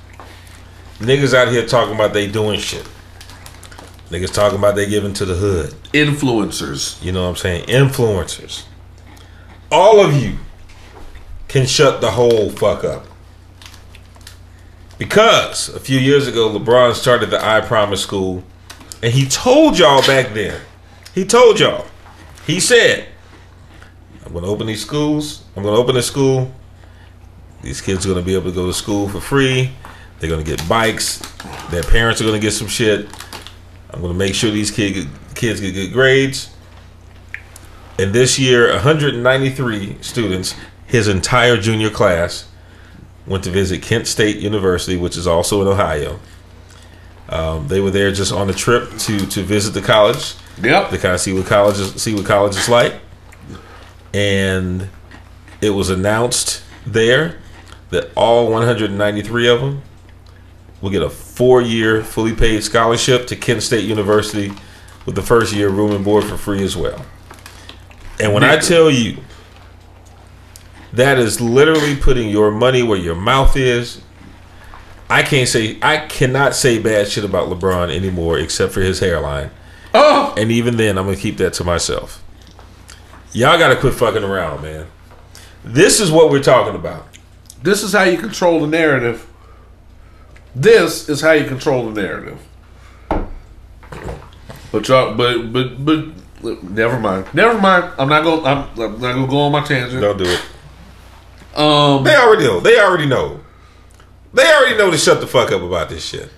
niggas out here talking about they doing shit. Niggas talking about they giving to the hood. Influencers. You know what I'm saying? Influencers. All of you can shut the whole fuck up. Because a few years ago, LeBron started the I Promise School, and he told y'all back then, he told y'all, he said, I'm going to open these schools, I'm going to open this school. These kids are going to be able to go to school for free. They're going to get bikes. Their parents are going to get some shit. I'm going to make sure these kid, kids get good grades. And this year, 193 students, his entire junior class, went to visit Kent State University, which is also in Ohio. Um, they were there just on a trip to to visit the college Yep. to kind of see what college is, see what college is like. And it was announced there that all 193 of them will get a four-year fully paid scholarship to Kent State University with the first year room and board for free as well. And when I tell you that is literally putting your money where your mouth is, I can't say I cannot say bad shit about LeBron anymore except for his hairline. Oh, And even then, I'm gonna keep that to myself. Y'all gotta quit fucking around, man. This is what we're talking about. this is how you control the narrative. This is how you control the narrative. But y'all, but but but never mind. Never mind. I'm not going. I'm, I'm not going to go on my tangent. Don't do it. Um, They already know. They already know. They already know to shut the fuck up about this shit.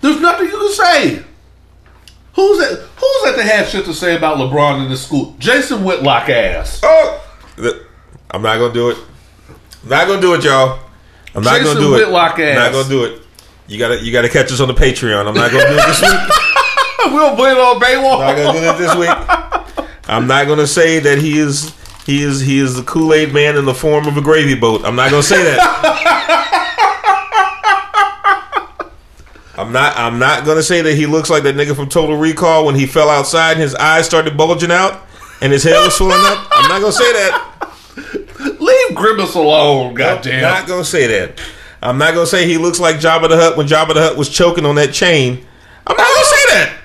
there's nothing you can say. Who's that? Who's that that had shit to say about LeBron in the school? Jason Whitlock ass. Oh, I'm not gonna do it. I'm not gonna do it, y'all. I'm not Jason gonna do it. Whitlock I'm not gonna do it. You gotta, you gotta catch us on the Patreon. I'm not gonna do it this week. we'll put it on Baywalk. not gonna do it this week. I'm not gonna say that he is he is he is the Kool Aid man in the form of a gravy boat. I'm not gonna say that. I'm not I'm not gonna say that he looks like that nigga from Total Recall when he fell outside and his eyes started bulging out and his head was swelling up. I'm not gonna say that. Leave Grimace alone. Goddamn. I'm not gonna say that. I'm not gonna say he looks like Jabba the Hutt when Jabba the Hutt was choking on that chain. I'm not gonna say that.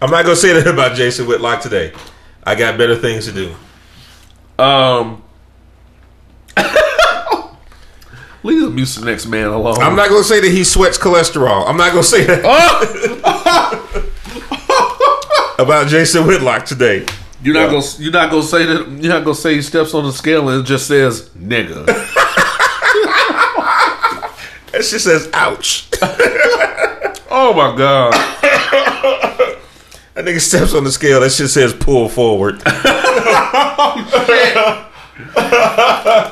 I'm not gonna say that about Jason Whitlock today. I got better things to do. Um. Leave the music next man alone. I'm not gonna say that he sweats cholesterol. I'm not gonna say that about Jason Whitlock today. You're not Yeah. gonna. You're not gonna say that. You're not gonna say he steps on the scale and it just says nigga. That shit says ouch. oh my god. That nigga steps on the scale. That shit says pull forward.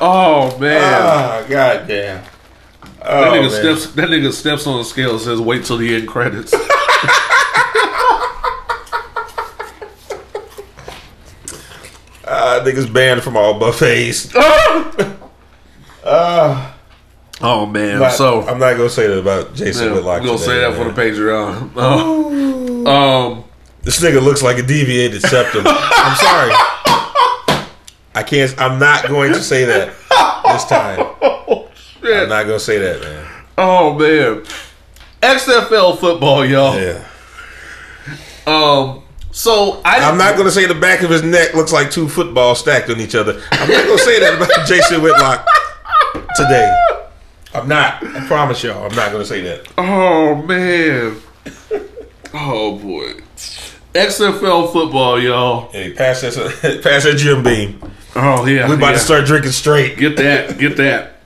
Oh man. Ah, god damn. that Oh, nigga man. steps. That nigga steps on the scale and says wait till the end credits. Ah, niggas banned from all buffets. Oh man. But so I'm not gonna say that about Jason yeah, Whitlock. we're gonna today, say that man. for the Patreon. Oh. um. This nigga looks like a deviated septum. I'm sorry. I can't. I'm not going to say that this time. I'm not gonna say that, man. Oh man. XFL football, y'all. Yeah. Um, So I I'm not going to say the back of his neck looks like two footballs stacked on each other. I'm not going to say that about Jason Whitlock today. I'm not. I promise y'all. I'm not going to say that. Oh man. Oh boy. XFL football, y'all. Hey, pass that, pass that Jim Beam. Oh yeah. We about yeah. to start drinking straight. Get that. Get that.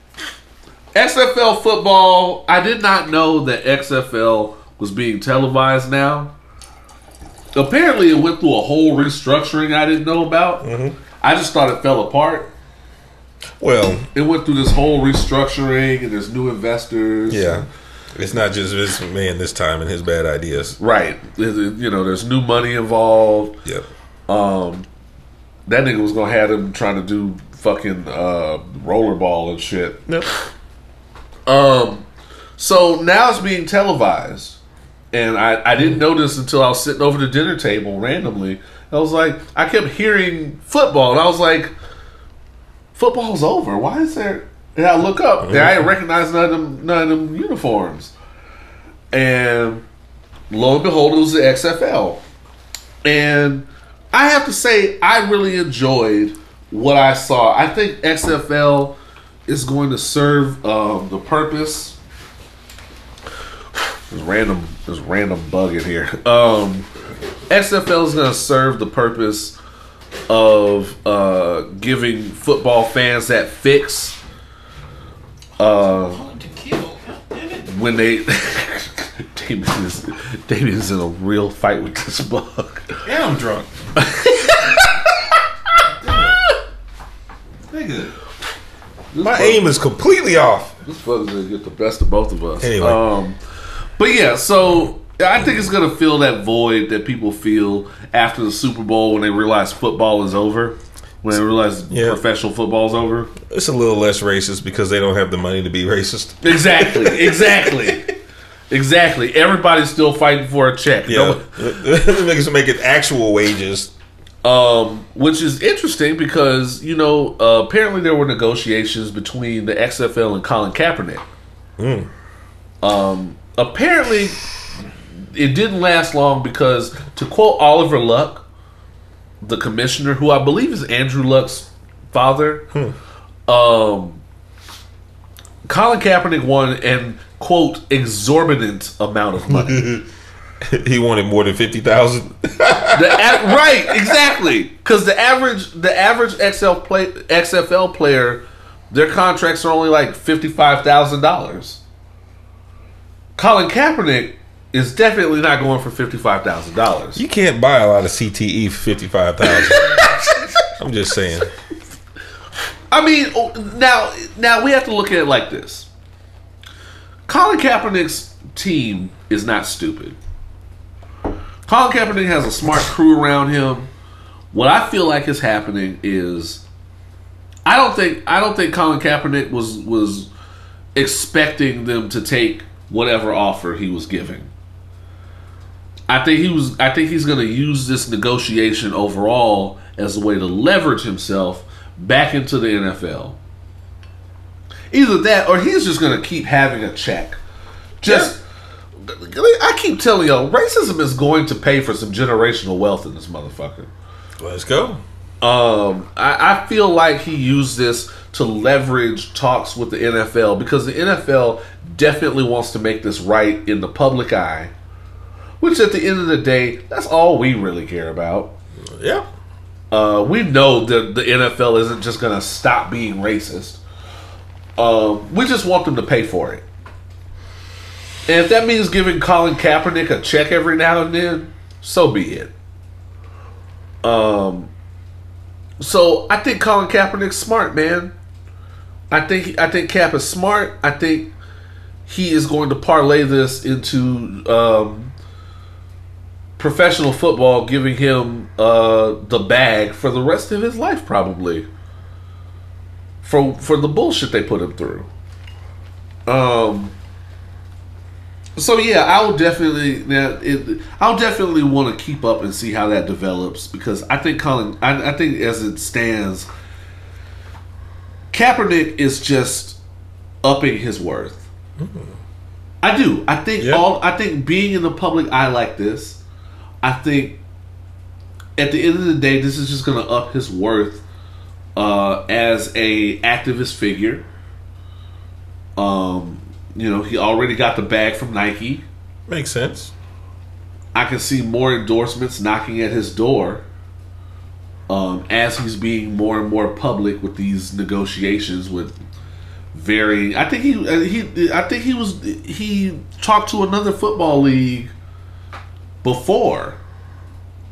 XFL football. I did not know that XFL was being televised now. Apparently, it went through a whole restructuring I didn't know about. Mm-hmm. I just thought it fell apart. Well, It went through this whole restructuring, and there's new investors. yeah. It's not just this man this time and his bad ideas. Right. You know, there's new money involved. Yep. Um, that nigga was gonna have him trying to do fucking uh, rollerball and shit. Yep. Um, so now it's being televised, and I I didn't notice until I was sitting over the dinner table randomly. I was like, I kept hearing football, and I was like, football's over. Why is there? And I look up, and I didn't recognize none of them none of them uniforms, and lo and behold, it was the XFL, and I have to say, I really enjoyed what I saw. I think XFL is going to serve um, the purpose. There's random, there's random bug in here. Um, XFL is going to serve the purpose of uh, giving football fans that fix uh, when they. Damien is, Damien's in a real fight with this bug. Yeah, I'm drunk. Nigga. My aim is completely off. This fucker's gonna get the best of both of us. Anyway. Um, but yeah, so I think it's gonna fill that void that people feel after the Super Bowl when they realize football is over. When they realize Yeah. professional football's over. It's a little less racist because they don't have the money to be racist. Exactly. Exactly. exactly. Everybody's still fighting for a check. Yeah, niggas making actual wages. Um, which is interesting because you know uh, apparently there were negotiations between the XFL and Colin Kaepernick. Um, apparently it didn't last long because, to quote Oliver Luck, the commissioner, who I believe is Andrew Luck's father, um, Colin Kaepernick won an quote exorbitant amount of money. He wanted more than fifty thousand. A- right, exactly. Because the average, the average XL play, XFL player, their contracts are only like fifty five thousand dollars. Colin Kaepernick is definitely not going for fifty five thousand dollars. You can't buy a lot of CTE for fifty five thousand. I'm just saying. I mean, oh, now, now we have to look at it like this. Colin Kaepernick's team is not stupid. Colin Kaepernick has a smart crew around him. What I feel like is happening is, I don't think I don't think Colin Kaepernick was was expecting them to take whatever offer he was giving. I think he was. I think he's going to use this negotiation overall as a way to leverage himself back into the NFL. Either that, or he's just going to keep having a check. Just, I keep telling y'all, racism is going to pay for some generational wealth in this motherfucker. Let's go. Um, I, I feel like he used this to leverage talks with the NFL because the NFL definitely wants to make this right in the public eye. Which, at the end of the day, that's all we really care about. Yeah. Uh, we know that the NFL isn't just going to stop being racist. Um, we just want them to pay for it. And if that means giving Colin Kaepernick a check every now and then, so be it. Um, so I think Colin Kaepernick's smart, man. I think I think Cap is smart. I think he is going to parlay this into um, professional football, giving him uh, the bag for the rest of his life, probably. For for the bullshit they put him through. Um. So yeah, I'll definitely yeah, it, I'll definitely want to keep up and see how that develops because I think Colin, I, I think as it stands, Kaepernick is just upping his worth. I do. I think Yeah. all. I think being in the public eye like this, I think at the end of the day, this is just going to up his worth uh, as a activist figure. Um, you know, he already got the bag from Nike. Makes sense. I can see more endorsements knocking at his door um, as he's being more and more public with these negotiations with varying. I think he uh, he I think he was he talked to another football league before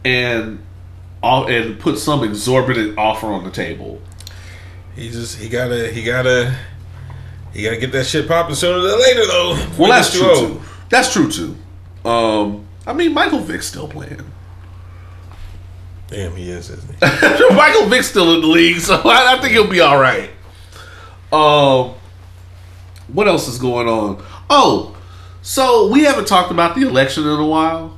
and all and put some exorbitant offer on the table. He just he gotta he gotta he gotta get that shit popping sooner than later though. Well, that's true old. too. That's true too. Um, I mean, Michael Vick's still playing. Damn, he is, isn't he? Michael Vick's still in the league, so I, I think he'll be all right. Um, what else is going on? Oh, so we haven't talked about the election in a while.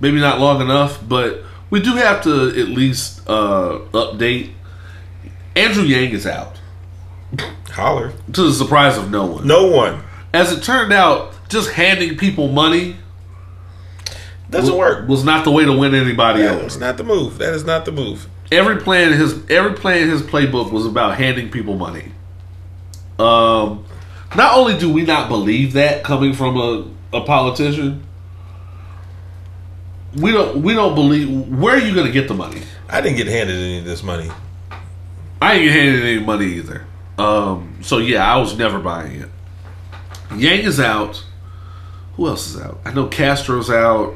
Maybe not long enough, but we do have to at least uh, update. Andrew Yang is out, Holler. to the surprise of no one. No one As it turned out, just handing people money doesn't work. was not the way to win anybody That over. is not the move. That is not the move. every play in his every play in his playbook was about handing people money. Um, not only do we not believe that coming from a, a politician, we don't we don't believe where are you going to get the money? I didn't get handed any of this money. I ain't get handed any money either. Um, so yeah, I was never buying it. Yang is out. Who else is out? I know Castro's out.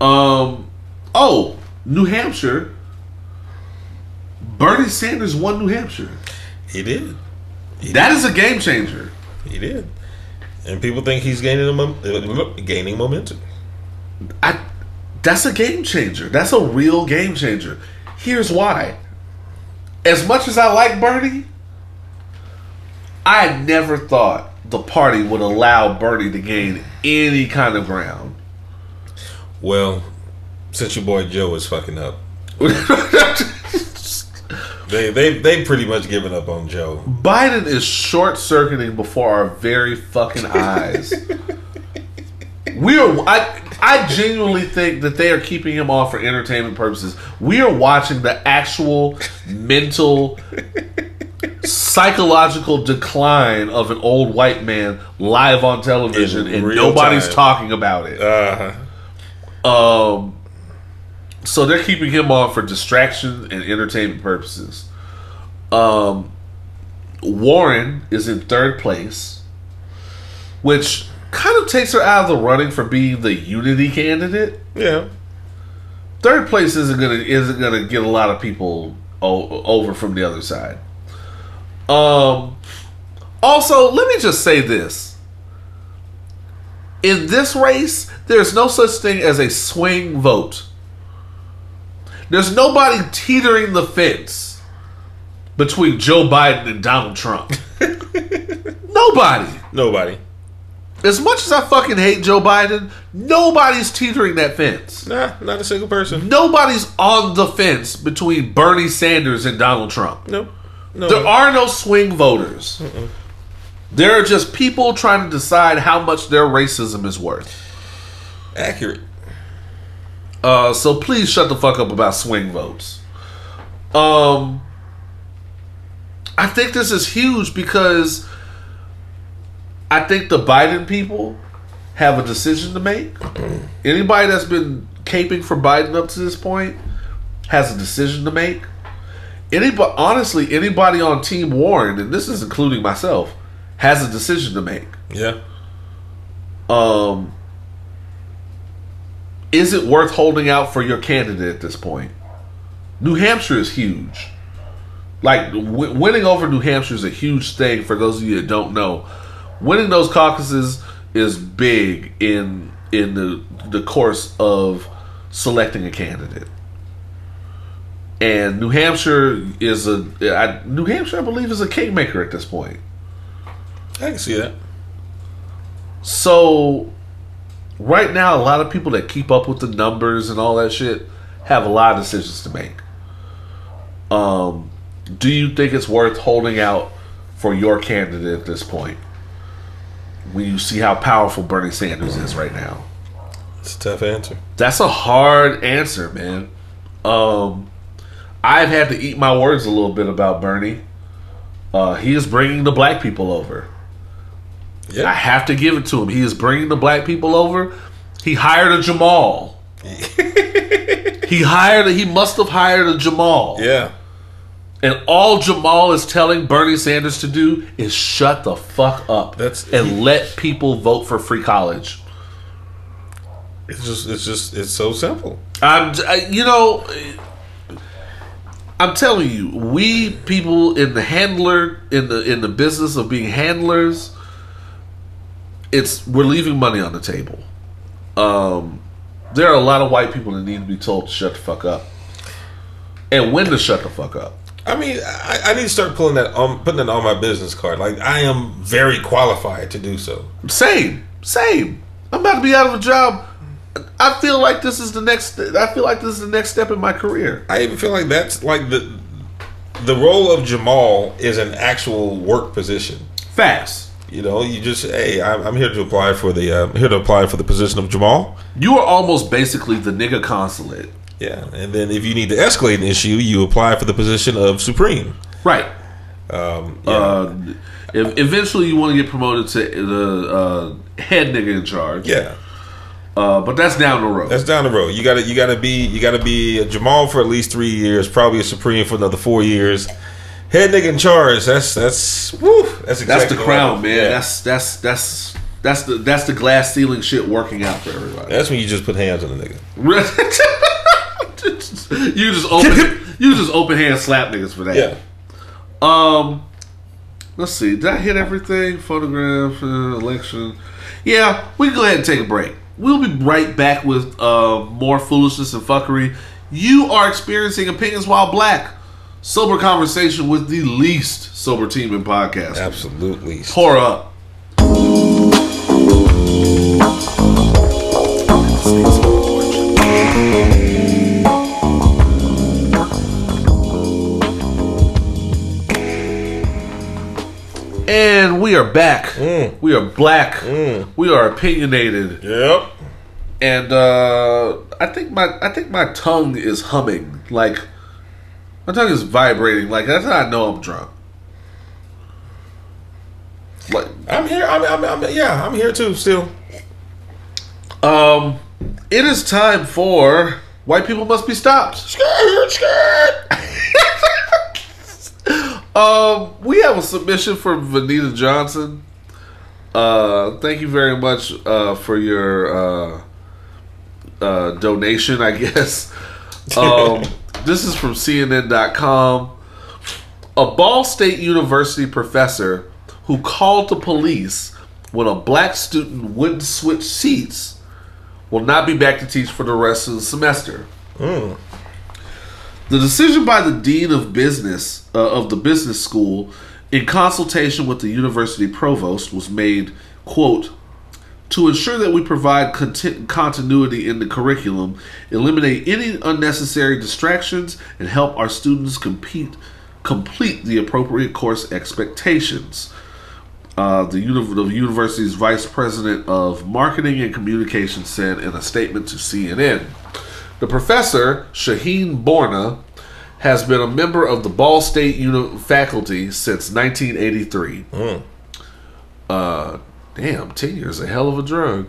Um, oh, New Hampshire. Bernie Sanders won New Hampshire. He did. That is a game changer. He did. And people think he's gaining a mom- gaining momentum. I that's a game changer. That's a real game changer. Here's why. As much as I like Bernie, I never thought the party would allow Bernie to gain any kind of ground. Well, since your boy Joe is fucking up, they they they pretty much given up on Joe. Biden is short circuiting before our very fucking eyes. we are. I, I genuinely think that they are keeping him off for entertainment purposes. We are watching the actual mental, psychological decline of an old white man live on television, In and nobody's time. talking about it. Uh, Um, so they're keeping him on for distraction and entertainment purposes. Um, Warren is in third place, which kind of takes her out of the running for being the unity candidate. yeah. Third place isn't gonna isn't gonna get a lot of people o- over from the other side. Um. Also, let me just say this: in this race, there's no such thing as a swing vote. There's nobody teetering the fence between Joe Biden and Donald Trump. nobody. Nobody. As much as I fucking hate Joe Biden, nobody's teetering that fence. Nah, not a single person. Nobody's on the fence between Bernie Sanders and Donald Trump. No. No. There are no swing voters. There are just people trying to decide how much their racism is worth. accurate. Uh, so please shut the fuck up about swing votes. Um, I think this is huge because I think the Biden people have a decision to make. Anybody that's been caping for Biden up to this point has a decision to make. Anybody, honestly, anybody on Team Warren, and this is including myself, has a decision to make. Yeah. Um, is it worth holding out for your candidate at this point? New Hampshire is huge. Like w- winning over New Hampshire is a huge thing for those of you that don't know. Winning those caucuses is big in in the the course of selecting a candidate. And New Hampshire is a I, New Hampshire, I believe, is a kingmaker at this point. I can see that. So, right now, a lot of people that keep up with the numbers and all that shit have a lot of decisions to make. Um, do you think it's worth holding out for your candidate at this point? When you see how powerful Bernie Sanders is right now, It's a tough answer. That's a hard answer, man. Um, I've had to eat my words a little bit about Bernie. Uh, he is bringing the black people over. I have to give it to him. He is bringing the black people over. He hired a Jamal. he hired. A, he must have hired a Jamal. Yeah. And all Jamal is telling Bernie Sanders to do is shut the fuck up. That's- and let people vote for free college. It's just it's just it's so simple. I'm, you know, I'm telling you, we people in the handler in the in the business of being handlers, it's we're leaving money on the table. Um, there are a lot of white people that need to be told to shut the fuck up, and when to shut the fuck up. I mean, I, I need to start pulling that on putting that on my business card. Like I am very qualified to do so. Same, same. I'm about to be out of a job. I feel like this is the next. I feel like this is the next step in my career. I even feel like that's like the the role of Jamal is an actual work position. Fast. You know, you just hey, I'm, I'm here to apply for the uh, I'm here to apply for the position of Jamal. You are almost basically the nigga consulate. Yeah, and then if you need to escalate an issue, you apply for the position of Supreme. Right. Um, yeah. Uh, if, eventually, you want to get promoted to the uh, head nigga in charge. yeah, Uh, but that's down the road. that's down the road. You got to you got to be you got to be a Jamal for at least three years, probably a Supreme for another four years. Head nigga in charge. That's that's woo, That's that's the crown, man. Yeah. That's that's that's that's the that's the glass ceiling shit working out for everybody. that's when you just put hands on the nigga. you just open you just open hand slap niggas for that. Yeah. Um, let's see. Did I hit everything? Photograph, uh, election. Yeah, we can go ahead and take a break. We'll be right back with uh, more foolishness and fuckery. You are experiencing opinions while black. Sober conversation with the least sober team in podcast. Absolutely. Pour up. And we are back. We are black. We are opinionated. Yep. And uh, I think my I think my tongue is humming. Like my tongue is vibrating. Like that's how I know I'm drunk. Like I'm here. I'm, I'm, I'm yeah. I'm here too. Still. Um, it is time for white people must be stopped. Skirt, skirt. Um, we have a submission from Vanita Johnson. Uh, thank you very much uh, for your uh, uh, donation. I guess. Um, this is from CNN.com. A Ball State University professor who called the police when a black student wouldn't switch seats will not be back to teach for the rest of the semester. The decision by the dean of business uh, of the business school, in consultation with the university provost, was made quote to ensure that we provide conti- continuity in the curriculum, eliminate any unnecessary distractions, and help our students compete complete the appropriate course expectations. Uh, the, uni- the university's vice president of marketing and communications said in a statement to CNN. The professor, Shaheen Borna, has been a member of the Ball State uni- faculty since 1983. Uh, damn, 10 years, a hell of a drug.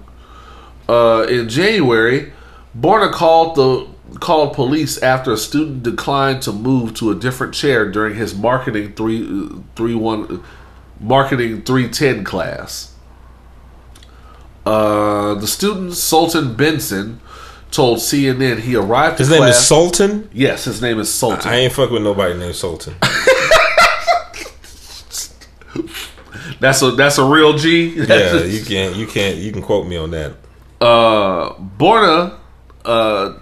Uh, in January, Borna called the called police after a student declined to move to a different chair during his marketing three three one marketing 310 class. Uh, the student Sultan Benson told CNN he arrived. His name class, is Sultan. Yes, his name is Sultan. I ain't fuck with nobody named Sultan. that's a that's a real G. yeah, you can't. You can't. You can quote me on that. uh, Borna uh,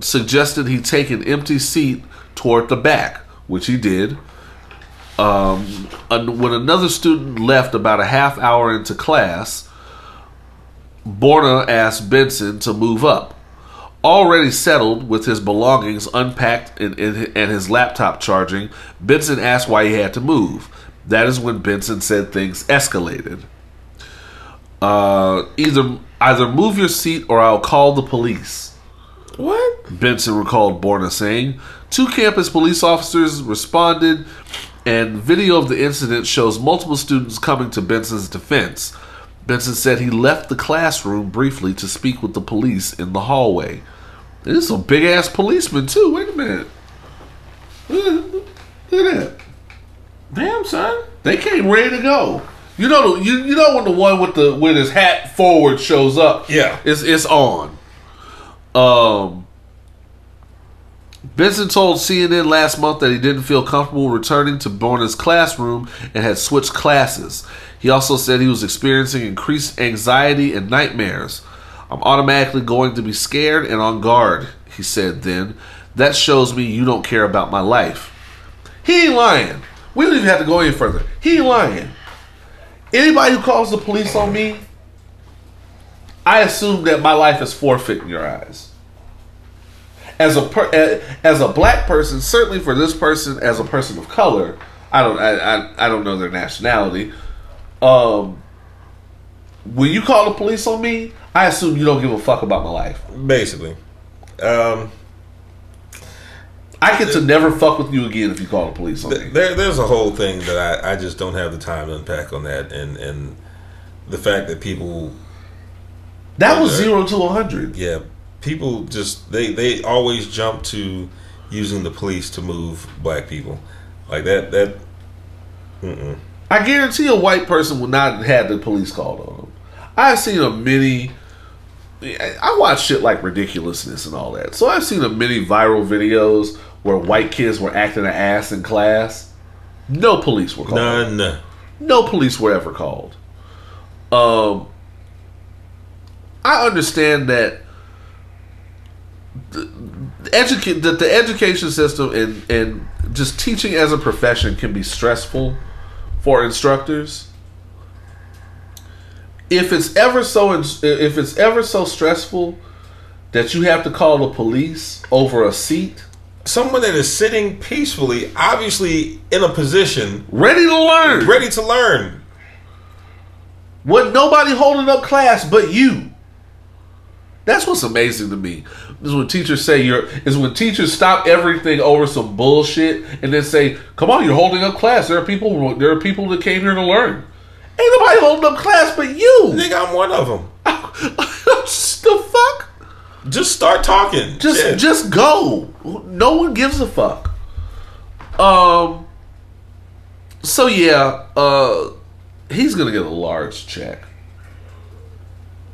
suggested he take an empty seat toward the back, which he did. Um, when another student left about a half hour into class, Borna asked Benson to move up. Already settled with his belongings unpacked and, and, his laptop charging, Benson asked why he had to move. That is when Benson said things escalated. Uh, either Either move your seat or I'll call the police. What? Benson recalled Borna saying. Two campus police officers responded, and video of the incident shows multiple students coming to Benson's defense. Benson said he left the classroom briefly to speak with the police in the hallway. There's some big ass policeman too. Wait a minute. Look at, that. Damn, son. They came ready to go. You know, you you know when the one with the with his hat forward shows up. Yeah. it's it's on. Um, Benson told CNN last month that he didn't feel comfortable returning to Borna's classroom and had switched classes. He also said he was experiencing increased anxiety and nightmares. I'm automatically going to be scared and on guard, he said then. That shows me you don't care about my life. He ain't lying. We don't even have to go any further. He ain't lying. Anybody who calls the police on me, I assume that my life is forfeit in your eyes. As a per, as a black person, certainly for this person, as a person of color, I don't I, I, I don't know their nationality. Um, when you call the police on me, I assume you don't give a fuck about my life. Basically. Um, I get to never fuck with you again if you call the police on me. there, there's a whole thing that I, I just don't have the time to unpack on that, and and the fact that people, That was zero to a hundred. yeah, people just they they always jump to using the police to move black people, like that that. Mm-mm. I guarantee a white person would not have had the police called on them. I've seen a many. I watch shit like ridiculousness and all that, so I've seen a many viral videos where white kids were acting an ass in class. No police were called. None. No police were ever called. Um, I understand that educate that the education system and and just teaching as a profession can be stressful for instructors. If it's ever so if it's ever so stressful that you have to call the police over a seat, Someone that is sitting peacefully, obviously in a position, ready to learn, ready to learn. Wasn't nobody holding up class but you. That's what's amazing to me. Is when teachers say you're is when teachers stop everything over some bullshit and then say, "Come on, you're holding up class. There are people. There are people that came here to learn. Ain't nobody holding up class but you. Nigga, I'm one of them. the fuck? Just start talking. Just just go. No one gives a fuck. Um. So yeah, uh, he's gonna get a large check.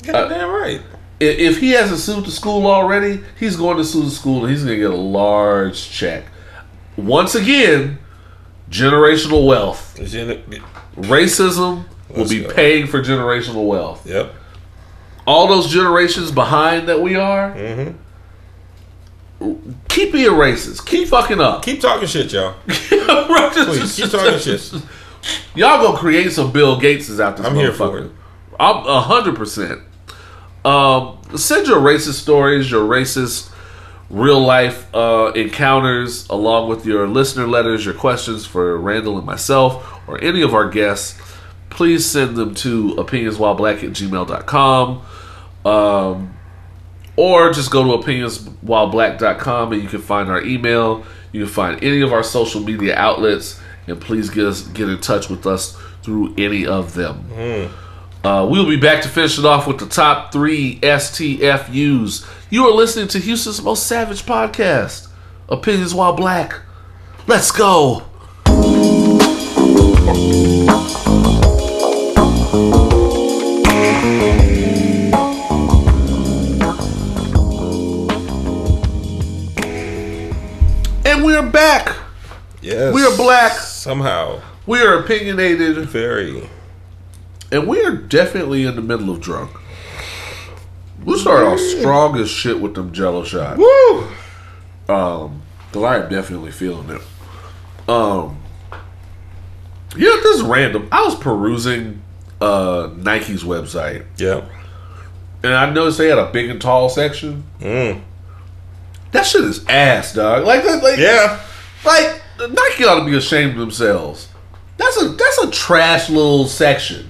Goddamn right. If he hasn't sued the school already, he's going to sue the school and he's going to get a large check. Once again, generational wealth. Is Racism will Let's be go. paying for generational wealth. Yep. All those generations behind that we are, Mm-hmm. keep being racist. Keep fucking up. Keep talking shit, y'all. Please, keep talking shit. Y'all gonna create some Bill Gateses out this I'm here for it. I'm a hundred percent. Um, send your racist stories, your racist real life uh, encounters, along with your listener letters, your questions for Randall and myself, or any of our guests. Please send them to opinionswhileblack at gmail.com. Um, or just go to opinionswhileblack.com and you can find our email. You can find any of our social media outlets, and please get us get in touch with us through any of them. Uh, we'll be back to finish it off with the top three STFUs. You are listening to Houston's most savage podcast, Opinions While Black. Let's go. And we are back. Yes. We are black. Somehow. We are opinionated, Very. And we are definitely in the middle of drunk. We started off strong as shit with them Jello shots. Woo! Um, cause I am definitely feeling it. Um, yeah, this is random. I was perusing uh Nike's website, Yeah. and I noticed they had a big and tall section. Mm. That shit is ass, dog. Like, like, Yeah. like Nike ought to be ashamed of themselves. That's a that's a trash little section.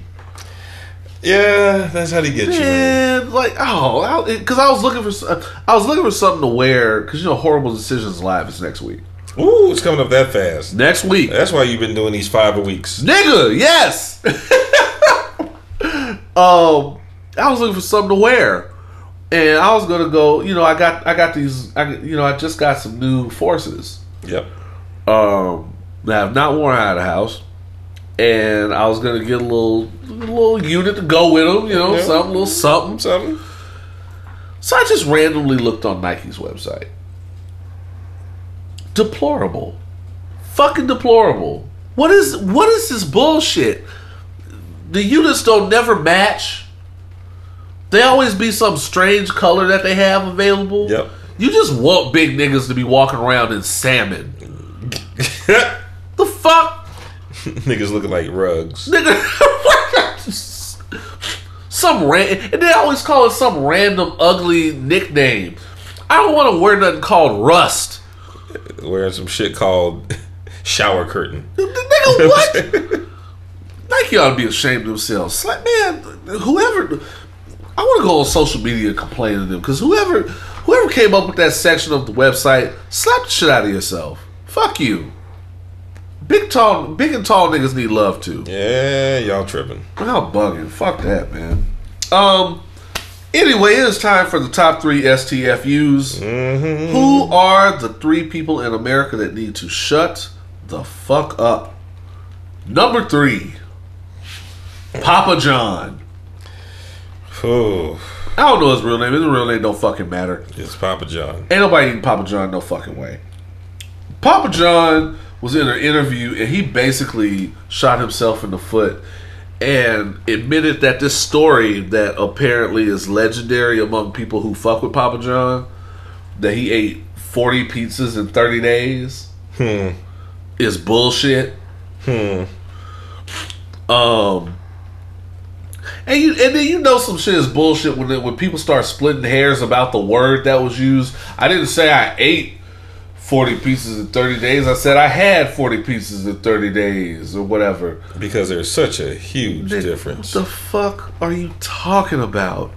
Yeah, that's how they get you. man. Like, oh, because I was looking for, I was looking for something to wear because you know, horrible decisions live is next week. Ooh, it's coming up that fast. Next week, That's why you've been doing these five a weeks. nigga, yes. um, I was looking for something to wear, and I was gonna go. You know, I got, I got these. I, you know, I just got some new forces. Yep. Um, that I've not worn out of the house, and I was gonna get a little, little unit to go with them. You know, Yeah. something, little something. Something. So I just randomly looked on Nike's website. Deplorable. Fucking deplorable. What is what is this bullshit? The units don't never match. They always be some strange color that they have available. Yep. You just want big niggas to be walking around in salmon. The fuck? Niggas looking like rugs. Nigga, some ran and they always call it some random ugly nickname. I don't want to wear nothing called rust. Wearing some shit called shower curtain. Nigga, what? Nike ought to be ashamed of themselves. Like, man, whoever. I want to go on social media and complain to them because whoever whoever came up with that section of the website, slap the shit out of yourself. Fuck you. Big tall, big and tall niggas need love too. Yeah, y'all tripping. How bugging. Fuck that, man. Um. Anyway, it is time for the top three STFUs. Who are the three people in America that need to shut the fuck up? Number three, Papa John. Ooh, I don't know his real name. His real name don't fucking matter. it's Papa John. Ain't nobody eating Papa John no fucking way. Papa John was in an interview and he basically shot himself in the foot and admitted that this story that apparently is legendary among people who fuck with Papa John that he ate 40 pizzas in 30 days Hmm. is bullshit. Hmm. Um and you and then you know some shit is bullshit when when people start splitting hairs about the word that was used. I didn't say I ate forty pieces in thirty days. I said I had forty pieces in thirty days or whatever. Because there's such a huge difference. What the fuck are you talking about?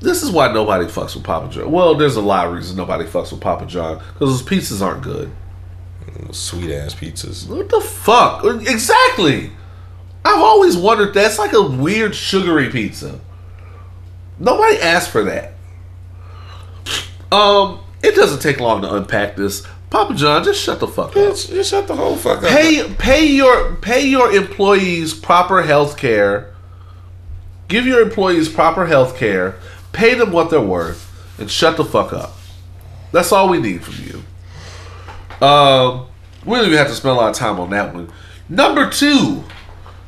This is why nobody fucks with Papa John. Well, there's a lot of reasons nobody fucks with Papa John because those pizzas aren't good. Sweet ass pizzas. What the fuck? Exactly. I've always wondered that's like a weird sugary pizza. Nobody asked for that. Um, it doesn't take long to unpack this. Papa John, just shut the fuck up. Just shut the whole fuck up. Pay pay your pay your employees proper health care. Give your employees proper health care. Pay them what they're worth and shut the fuck up. That's all we need from you. Um, we don't even have to spend a lot of time on that one. Number two,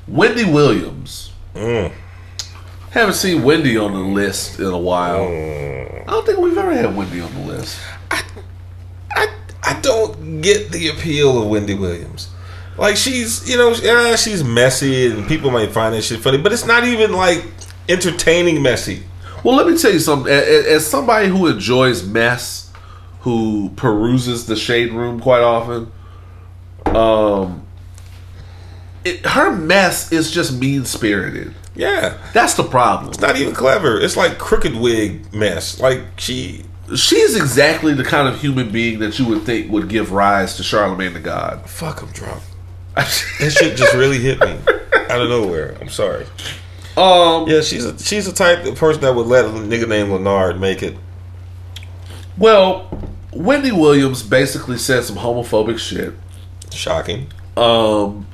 Wendy Williams. Mm. Haven't seen Wendy on the list in a while. I don't think we've ever had Wendy on the list. I don't get the appeal of Wendy Williams. Like she's, you know, yeah, she's messy and people might find that shit funny, but it's not even like entertaining messy. Well, let me tell you something. As somebody who enjoys mess, who peruses the shade room quite often, um, it, her mess is just mean spirited. Yeah, That's the problem. it's not even clever. It's like crooked wig mess. Like she, She's exactly the kind of human being that you would think would give rise to Charlamagne the God. fuck, I'm drunk. That shit just really hit me out of nowhere. I'm sorry. um, Yeah, she's a, she's the type of person that would let a nigga named Leonard make it. well, Wendy Williams basically said some homophobic shit. Shocking. Um,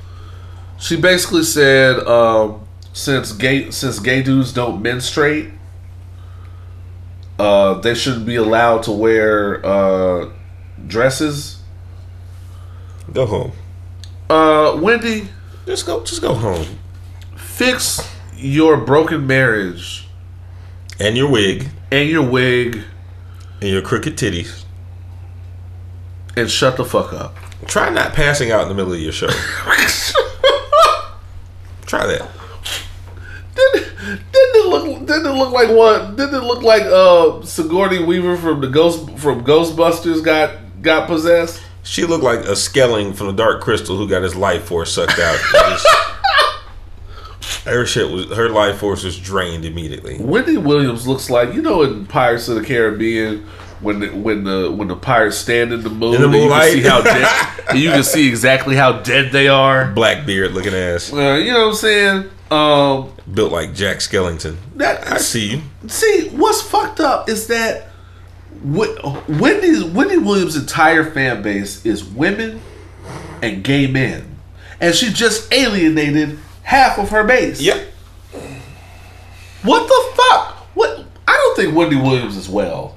she basically said um, since gay since gay dudes don't menstruate, uh, they shouldn't be allowed to wear uh, dresses. Go home. Uh, Wendy, Just go. Just go home. fix your broken marriage And your wig and your wig and your crooked titties. and shut the fuck up. Try not passing out in the middle of your show. Try that. Didn't, didn't it look? Didn't it look like what? Didn't it look like uh Sigourney Weaver from the Ghost from Ghostbusters got got possessed? She looked like a skelling from the Dark Crystal who got his life force sucked out. Just- Her shit was her life force was drained immediately. Wendy Williams looks like you know in Pirates of the Caribbean when the, when the when the pirates stand in the moon, In the and you can see how dead, and you can see exactly how dead they are. Blackbeard looking ass, Uh, you know what I'm saying? Um, built like Jack Skellington. that I see you. See, what's fucked up is that Wen- Wendy's Wendy Williams' entire fan base is women and gay men, and she just alienated half of her base. Yep. What the fuck? What? I don't think Wendy Williams is well.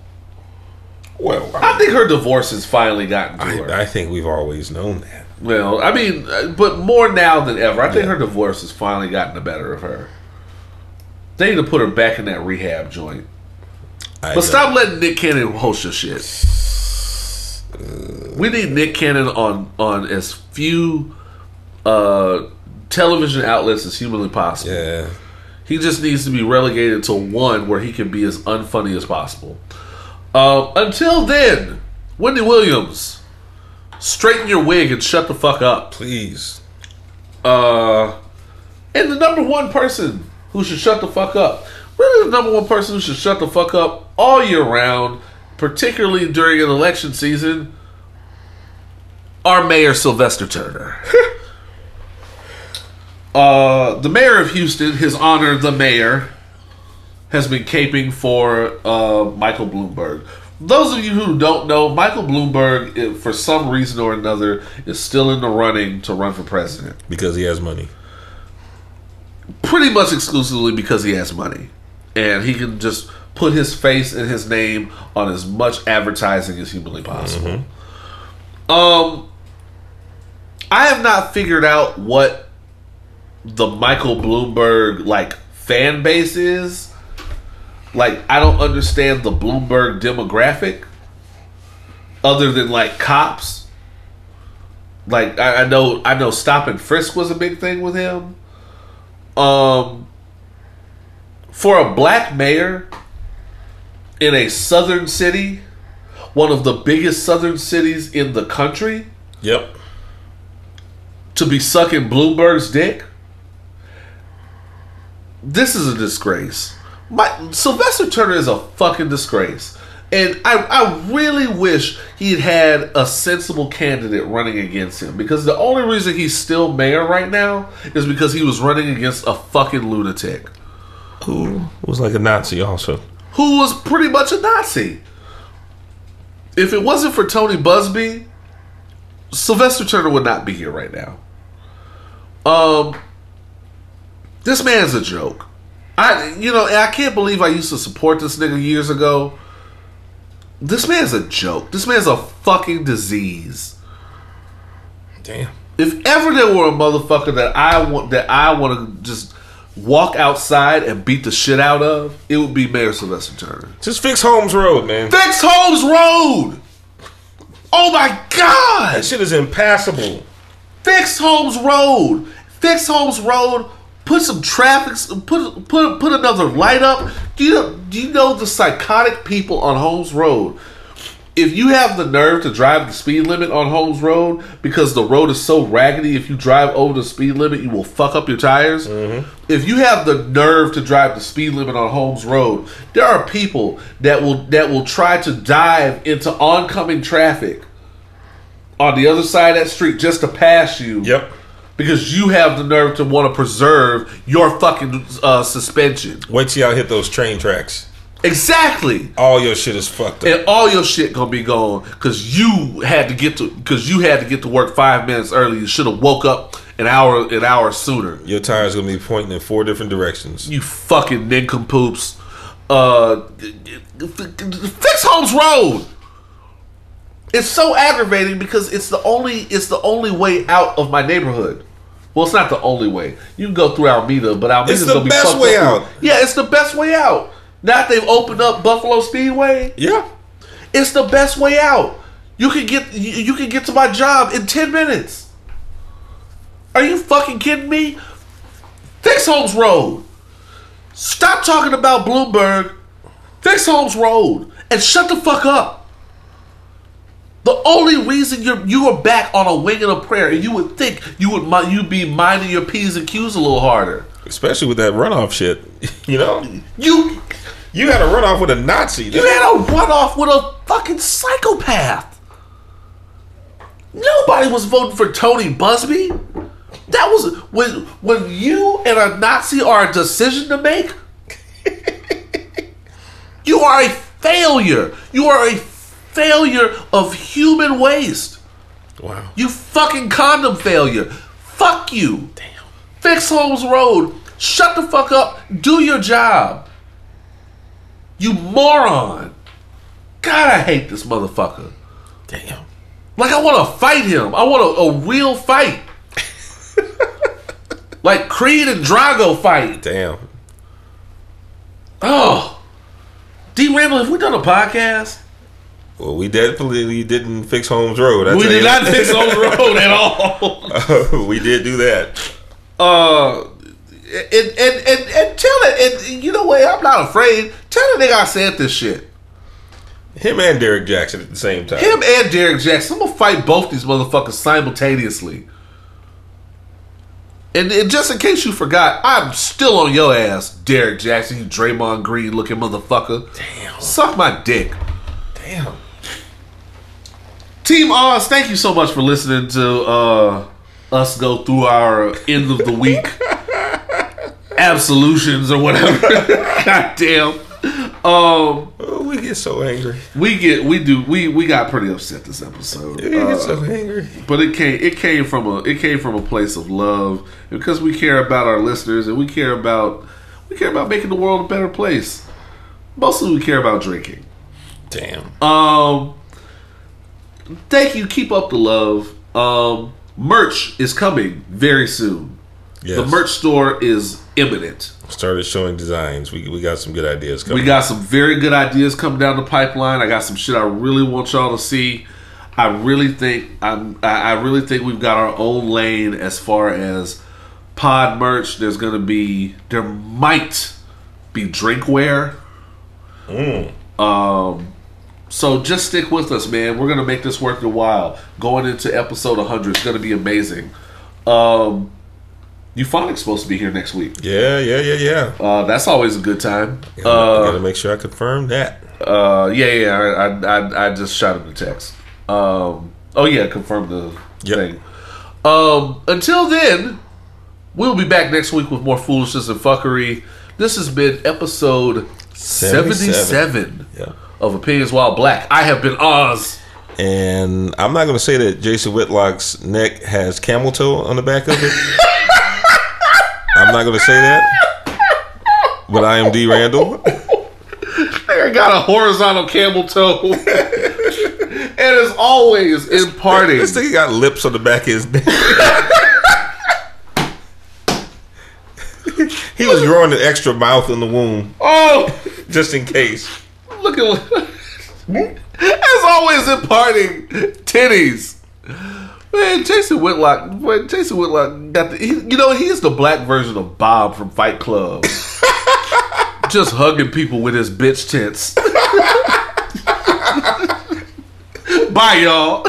Well, I think her divorce has finally gotten to her. I, I think we've always known that. Well, I mean, uh, but more now than ever. I think her divorce has finally gotten the better of her. They need to put her back in that rehab joint. I But stop letting Nick Cannon host your shit. We need Nick Cannon on on as few uh, television outlets as humanly possible. Yeah. He just needs to be relegated to one where he can be as unfunny as possible. Um, until then, Wendy Williams, straighten your wig and shut the fuck up. Please. Uh, and the number one person who should shut the fuck up, really the number one person who should shut the fuck up all year round, particularly during an election season, our mayor Sylvester Turner. uh, the mayor of Houston, his honor, the mayor, has been caping for uh, Michael Bloomberg. Those of you who don't know, Michael Bloomberg, eh, for some reason or another, is still in the running to run for president Because he has money. pretty much exclusively because he has money and he can just put his face and his name on as much advertising as humanly possible. Um I have not figured out what the Michael Bloomberg like fan base is. Like I don't understand the Bloomberg demographic other than like cops. Like I, I know I know stop and frisk was a big thing with him um for a black mayor in a southern city one of the biggest southern cities in the country Yep. to be sucking bloomberg's dick this is a disgrace my sylvester turner is a fucking disgrace and I, I really wish he'd had a sensible candidate running against him because the only reason he's still mayor right now is because he was running against a fucking lunatic Who was like a Nazi also. who was pretty much a Nazi. If it wasn't for Tony Buzbee, Sylvester Turner would not be here right now. Um, this man's a joke. I, you know, I can't believe I used to support this nigga years ago. This man's a joke. This man's a fucking disease. Damn. If ever there were a motherfucker that I want that I want to just walk outside and beat the shit out of, it would be Mayor Sylvester Turner. Just fix Holmes Road, man. Fix Holmes Road. Oh my God! That shit is impassable. Fix Holmes Road. Fix Holmes Road. Put some traffic. Put put put another light up. Do you know, do you know the psychotic people on Holmes Road? If you have the nerve to drive the speed limit on Holmes Road because the road is so raggedy, if you drive over the speed limit, you will fuck up your tires. Mm-hmm. If you have the nerve to drive the speed limit on Holmes Road, there are people that will that will try to dive into oncoming traffic on the other side of that street just to pass you Yep. Because you have the nerve to want to preserve your fucking uh, suspension. Wait till y'all hit those train tracks. Exactly. All your shit is fucked up. And all your shit gonna be gone because you had to get to because you had to get to work five minutes early. You should have woke up an hour an hour sooner. Your tires gonna be pointing in four different directions. You fucking nincompoops. Uh, fix Holmes Road. It's so aggravating because it's the only it's the only way out of my neighborhood. Well, it's not the only way. You can go through Almeda, but It's the gonna be best way up. out. Yeah, it's the best way out. Now that they've opened up Buffalo Speedway, Yeah. it's the best way out. You can get you, you can get to my job in ten minutes. Are you fucking kidding me? Fix Holmes Road. Stop talking about Bloomberg. Fix Holmes Road and shut the fuck up. The only reason you're you are back on a wing and a prayer, and you would think you would you'd be minding your p's and q's a little harder. Especially with that runoff shit. You know? You You had a runoff with a Nazi. you had a runoff with a fucking psychopath. Nobody was voting for Tony Buzbee. That was when when you and a Nazi are a decision to make. you are a failure. You are a failure of human waste. Wow. You fucking condom failure. Fuck you. Damn. Fix Holmes Road. Shut the fuck up. Do your job. You moron. God, I hate this motherfucker. Damn. Like, I want to fight him. I want a, a real fight. like Creed and Drago fight. Damn. Oh. D. Randall, have we done a podcast? Well, we definitely didn't fix Holmes Road. I we did not fix Holmes Road at all. we did do that. uh and and and, and tell it and you know what I'm not afraid tell the nigga I said this shit Him and Derek Jackson at the same time. him and Derek Jackson I'm gonna fight both these motherfuckers simultaneously and, and just in case you forgot I'm still on your ass Derek Jackson you Draymond Green looking motherfucker Damn. suck my dick Damn. Team Oz thank you so much for listening to uh us go through our end of the week absolutions or whatever god damn um Oh, we get so angry. We get we do we we got pretty upset this episode, We get Uh, so angry. but it came it came from a it came from a place of love because we care about our listeners and we care about we care about making the world a better place. Mostly we care about drinking. Damn. Um, thank you. Keep up the love. Um, merch is coming very soon. Yes. The merch store is imminent. started showing designs. We we got some good ideas coming. We got some very good ideas coming down the pipeline. I got some shit I really want y'all to see. I really think I'm. I I really think we've got our own lane as far as pod merch. There's gonna be. There might be drinkware. Um. So just stick with us, man. We're gonna make this worth a while. Going into episode 100 is gonna be amazing. Um. Euphonics supposed to be here next week. Yeah, yeah, yeah, yeah. Uh, that's always a good time. I Uh, gotta make sure I confirm that. uh, yeah, yeah. I, I, I, I just shot him the text. Um, oh yeah, confirm the Yep. thing. Um, until then, we'll be back next week with more foolishness and fuckery. This has been episode seventy-seven, Yeah. Of Opinions While Black. I have been Oz. And I'm not gonna say that Jason Whitlock's neck has camel toe on the back of it. I'm not gonna say that. But I am D Randall. I got a horizontal camel toe, and as always, imparting. This thing got lips on the back of his neck. he was growing an extra mouth in the womb Oh, just in case. Look at what. As always, imparting titties. Man, Jason Whitlock. Man, Jason Whitlock got the. He, you know, he's the black version of Bob from Fight Club. Just hugging people with his bitch tits. Bye, y'all.